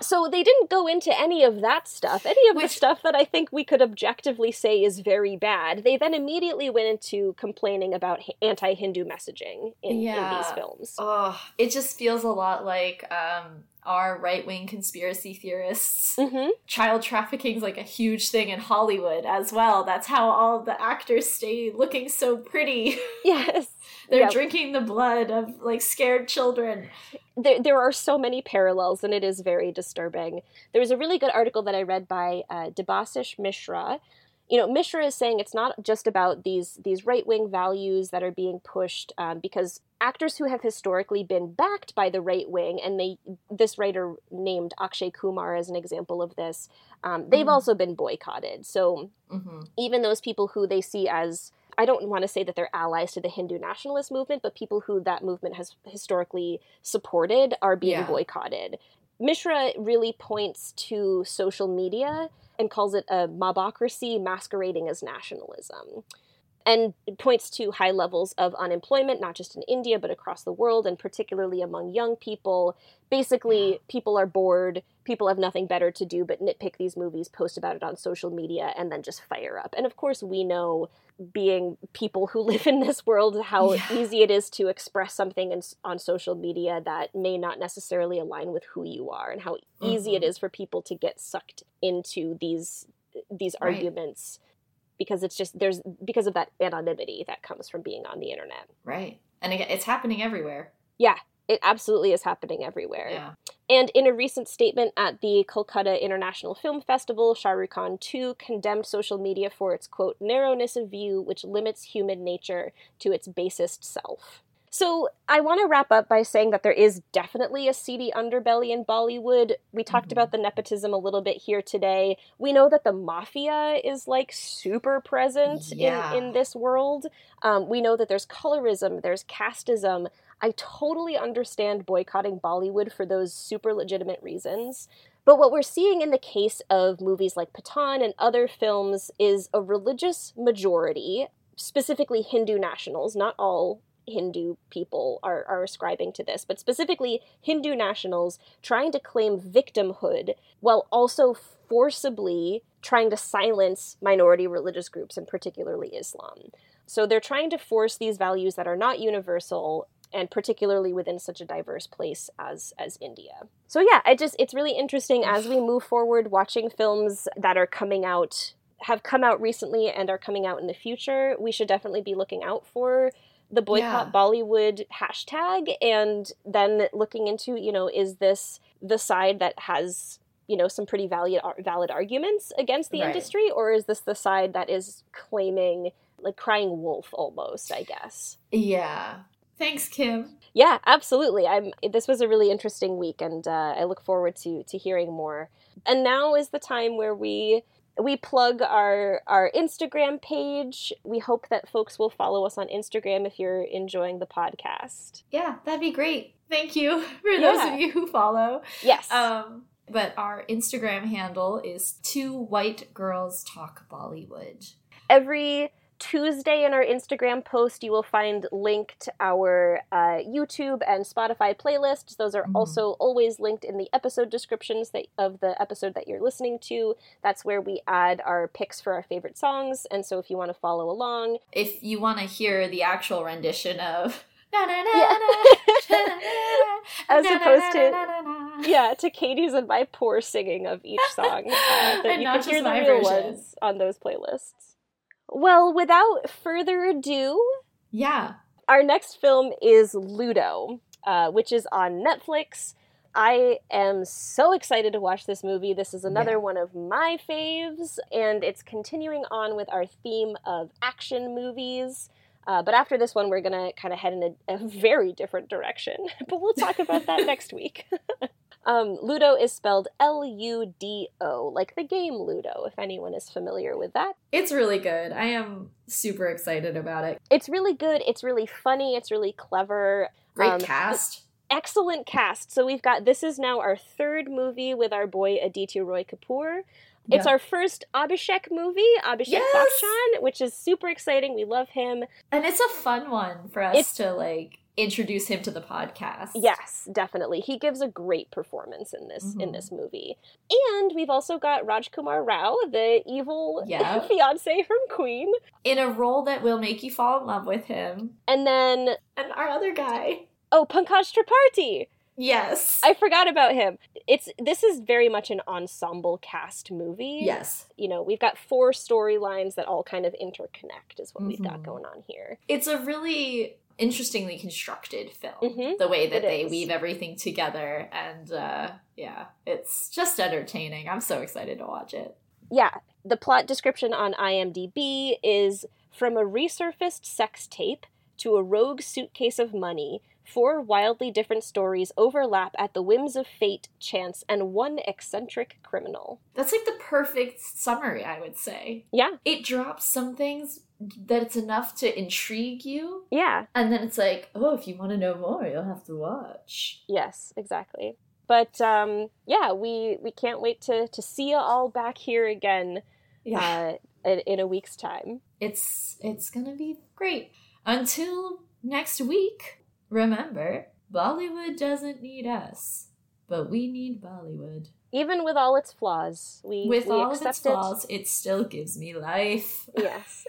So they didn't go into any of that stuff, any of Which, the stuff that I think we could objectively say is very bad. They then immediately went into complaining about anti-Hindu messaging in, yeah. in these films. Oh, it just feels a lot like um, our right-wing conspiracy theorists. Mm-hmm. Child trafficking is like a huge thing in Hollywood as well. That's how all the actors stay looking so pretty. Yes. They're yep. drinking the blood of like scared children there, there are so many parallels and it is very disturbing. There was a really good article that I read by uh, Debasish Mishra. You know, Mishra is saying it's not just about these these right wing values that are being pushed um, because actors who have historically been backed by the right wing, and they this writer named Akshay Kumar as an example of this, um, they've mm-hmm. also been boycotted. So mm-hmm. even those people who they see as I don't want to say that they're allies to the Hindu nationalist movement, but people who that movement has historically supported are being yeah. boycotted. Mishra really points to social media and calls it a mobocracy masquerading as nationalism and points to high levels of unemployment, not just in India, but across the world, and particularly among young people. Basically, people are bored, people have nothing better to do but nitpick these movies, post about it on social media, and then just fire up. And of course, we know, being people who live in this world, how yeah. easy it is to express something in, on social media that may not necessarily align with who you are, and how easy mm-hmm. it is for people to get sucked into these these right. arguments because it's just there's because of that anonymity that comes from being on the internet. Right. And it's happening everywhere. Yeah, it absolutely is happening everywhere. Yeah. And in a recent statement at the Kolkata International Film Festival, Shah Rukh Khan too condemned social media for its quote narrowness of view, which limits human nature to its basest self. So I want to wrap up by saying that there is definitely a seedy underbelly in Bollywood. We talked Mhm. about the nepotism a little bit here today. We know that the mafia is like super present Yeah. in, in this world. Um, we know that there's colorism, there's casteism. I totally understand boycotting Bollywood for those super legitimate reasons. But what we're seeing in the case of movies like Pathaan and other films is a religious majority, specifically Hindu nationals, not all Hindu people are, are ascribing to this, but specifically Hindu nationals trying to claim victimhood while also forcibly trying to silence minority religious groups and particularly Islam. So they're trying to force these values that are not universal and particularly within such a diverse place as as India. So yeah, I just it's really interesting as we move forward watching films that are coming out have come out recently and are coming out in the future. We should definitely be looking out for the boycott Yeah. Bollywood hashtag and then looking into, you know, is this the side that has you know some pretty valid valid arguments against the Right. industry or is this the side that is claiming like crying wolf almost i guess Yeah. Thanks, Kim. yeah absolutely i'm this was a really interesting week and uh, i look forward to to hearing more and now is the time where we we plug our our instagram page we hope that folks will follow us on instagram if you're enjoying the podcast Yeah, that'd be great. Thank you for Yeah. those of you who follow. yes Um, but our Instagram handle is two white girls talk Bollywood. every Tuesday in our Instagram post, you will find linked our uh, YouTube and Spotify playlists. Those are Mhm. also always linked in the episode descriptions that, of the episode that you're listening to. That's where we add our picks for our favorite songs. And so if you want to follow along, If you want to hear the actual rendition of Yeah. As opposed to- yeah, to Katie's and my poor singing of each song, uh, that And you not can hear the real version. ones on those playlists. Well, without further ado, Yeah. our next film is Ludo, uh, which is on Netflix. I am so excited to watch this movie. This is another Yeah. one of my faves, and it's continuing on with our theme of action movies. Uh, but after this one, we're going to kind of head in a, a very different direction. but we'll talk about that next week. um, Ludo is spelled L U D O, like the game Ludo, if anyone is familiar with that. It's really good. I am super excited about it. It's really good. It's really funny. It's really clever. Great Um, cast. excellent cast. So we've got this is now our third movie with our boy Aditya Roy Kapoor. It's Yeah. our first Abhishek movie, Abhishek Yes! Bachchan, which is super exciting. We love him. And it's a fun one for us It's- to like introduce him to the podcast. Yes, definitely. He gives a great performance in this in Mhm. this movie. And we've also got Rajkumar Rao, the evil Yeah. fiance from Queen. In a role that will make you fall in love with him. And then And our other guy. oh, Pankaj Tripathi. Yes. I forgot about him. It's this is very much an ensemble cast movie. yes. you know, we've got four storylines that all kind of interconnect, is what we've got Mhm. going on here. It's a really interestingly constructed film. Mhm. The way that It they is. weave everything together. And uh, yeah, it's just entertaining. I'm so excited to watch it. Yeah, the plot description on IMDb is from a resurfaced sex tape to a rogue suitcase of money. Four wildly different stories overlap at the whims of fate, chance, and one eccentric criminal. That's like the perfect summary, I would say. Yeah, It drops some things that it's enough to intrigue you. yeah, And then it's like, oh, if you want to know more, you'll have to watch. yes, exactly. But um, yeah, we we can't wait to to see you all back here again Yeah. uh, in, in a week's time. it's it's gonna be great. Until next week, remember, Bollywood doesn't need us, but we need Bollywood. Even with all its flaws, we With we all accept its flaws, it still gives me life. Yes,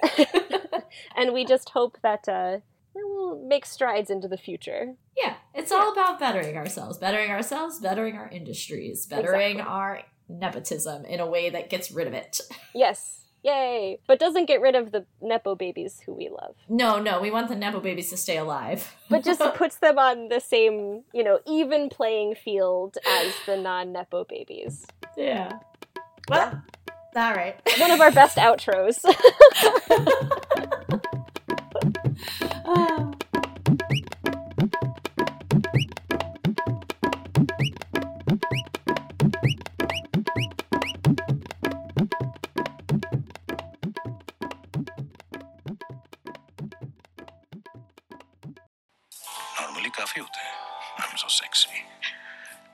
and we just hope that uh, we'll make strides into the future. yeah, it's all about bettering ourselves, bettering ourselves, bettering our industries, bettering Exactly. our nepotism in a way that gets rid of it. Yes, Yay! But doesn't get rid of the Nepo babies who we love. No, no, we want the Nepo babies to stay alive. But just puts them on the same, you know, even playing field as the non Nepo babies. yeah. Well, all right. One of our best outros.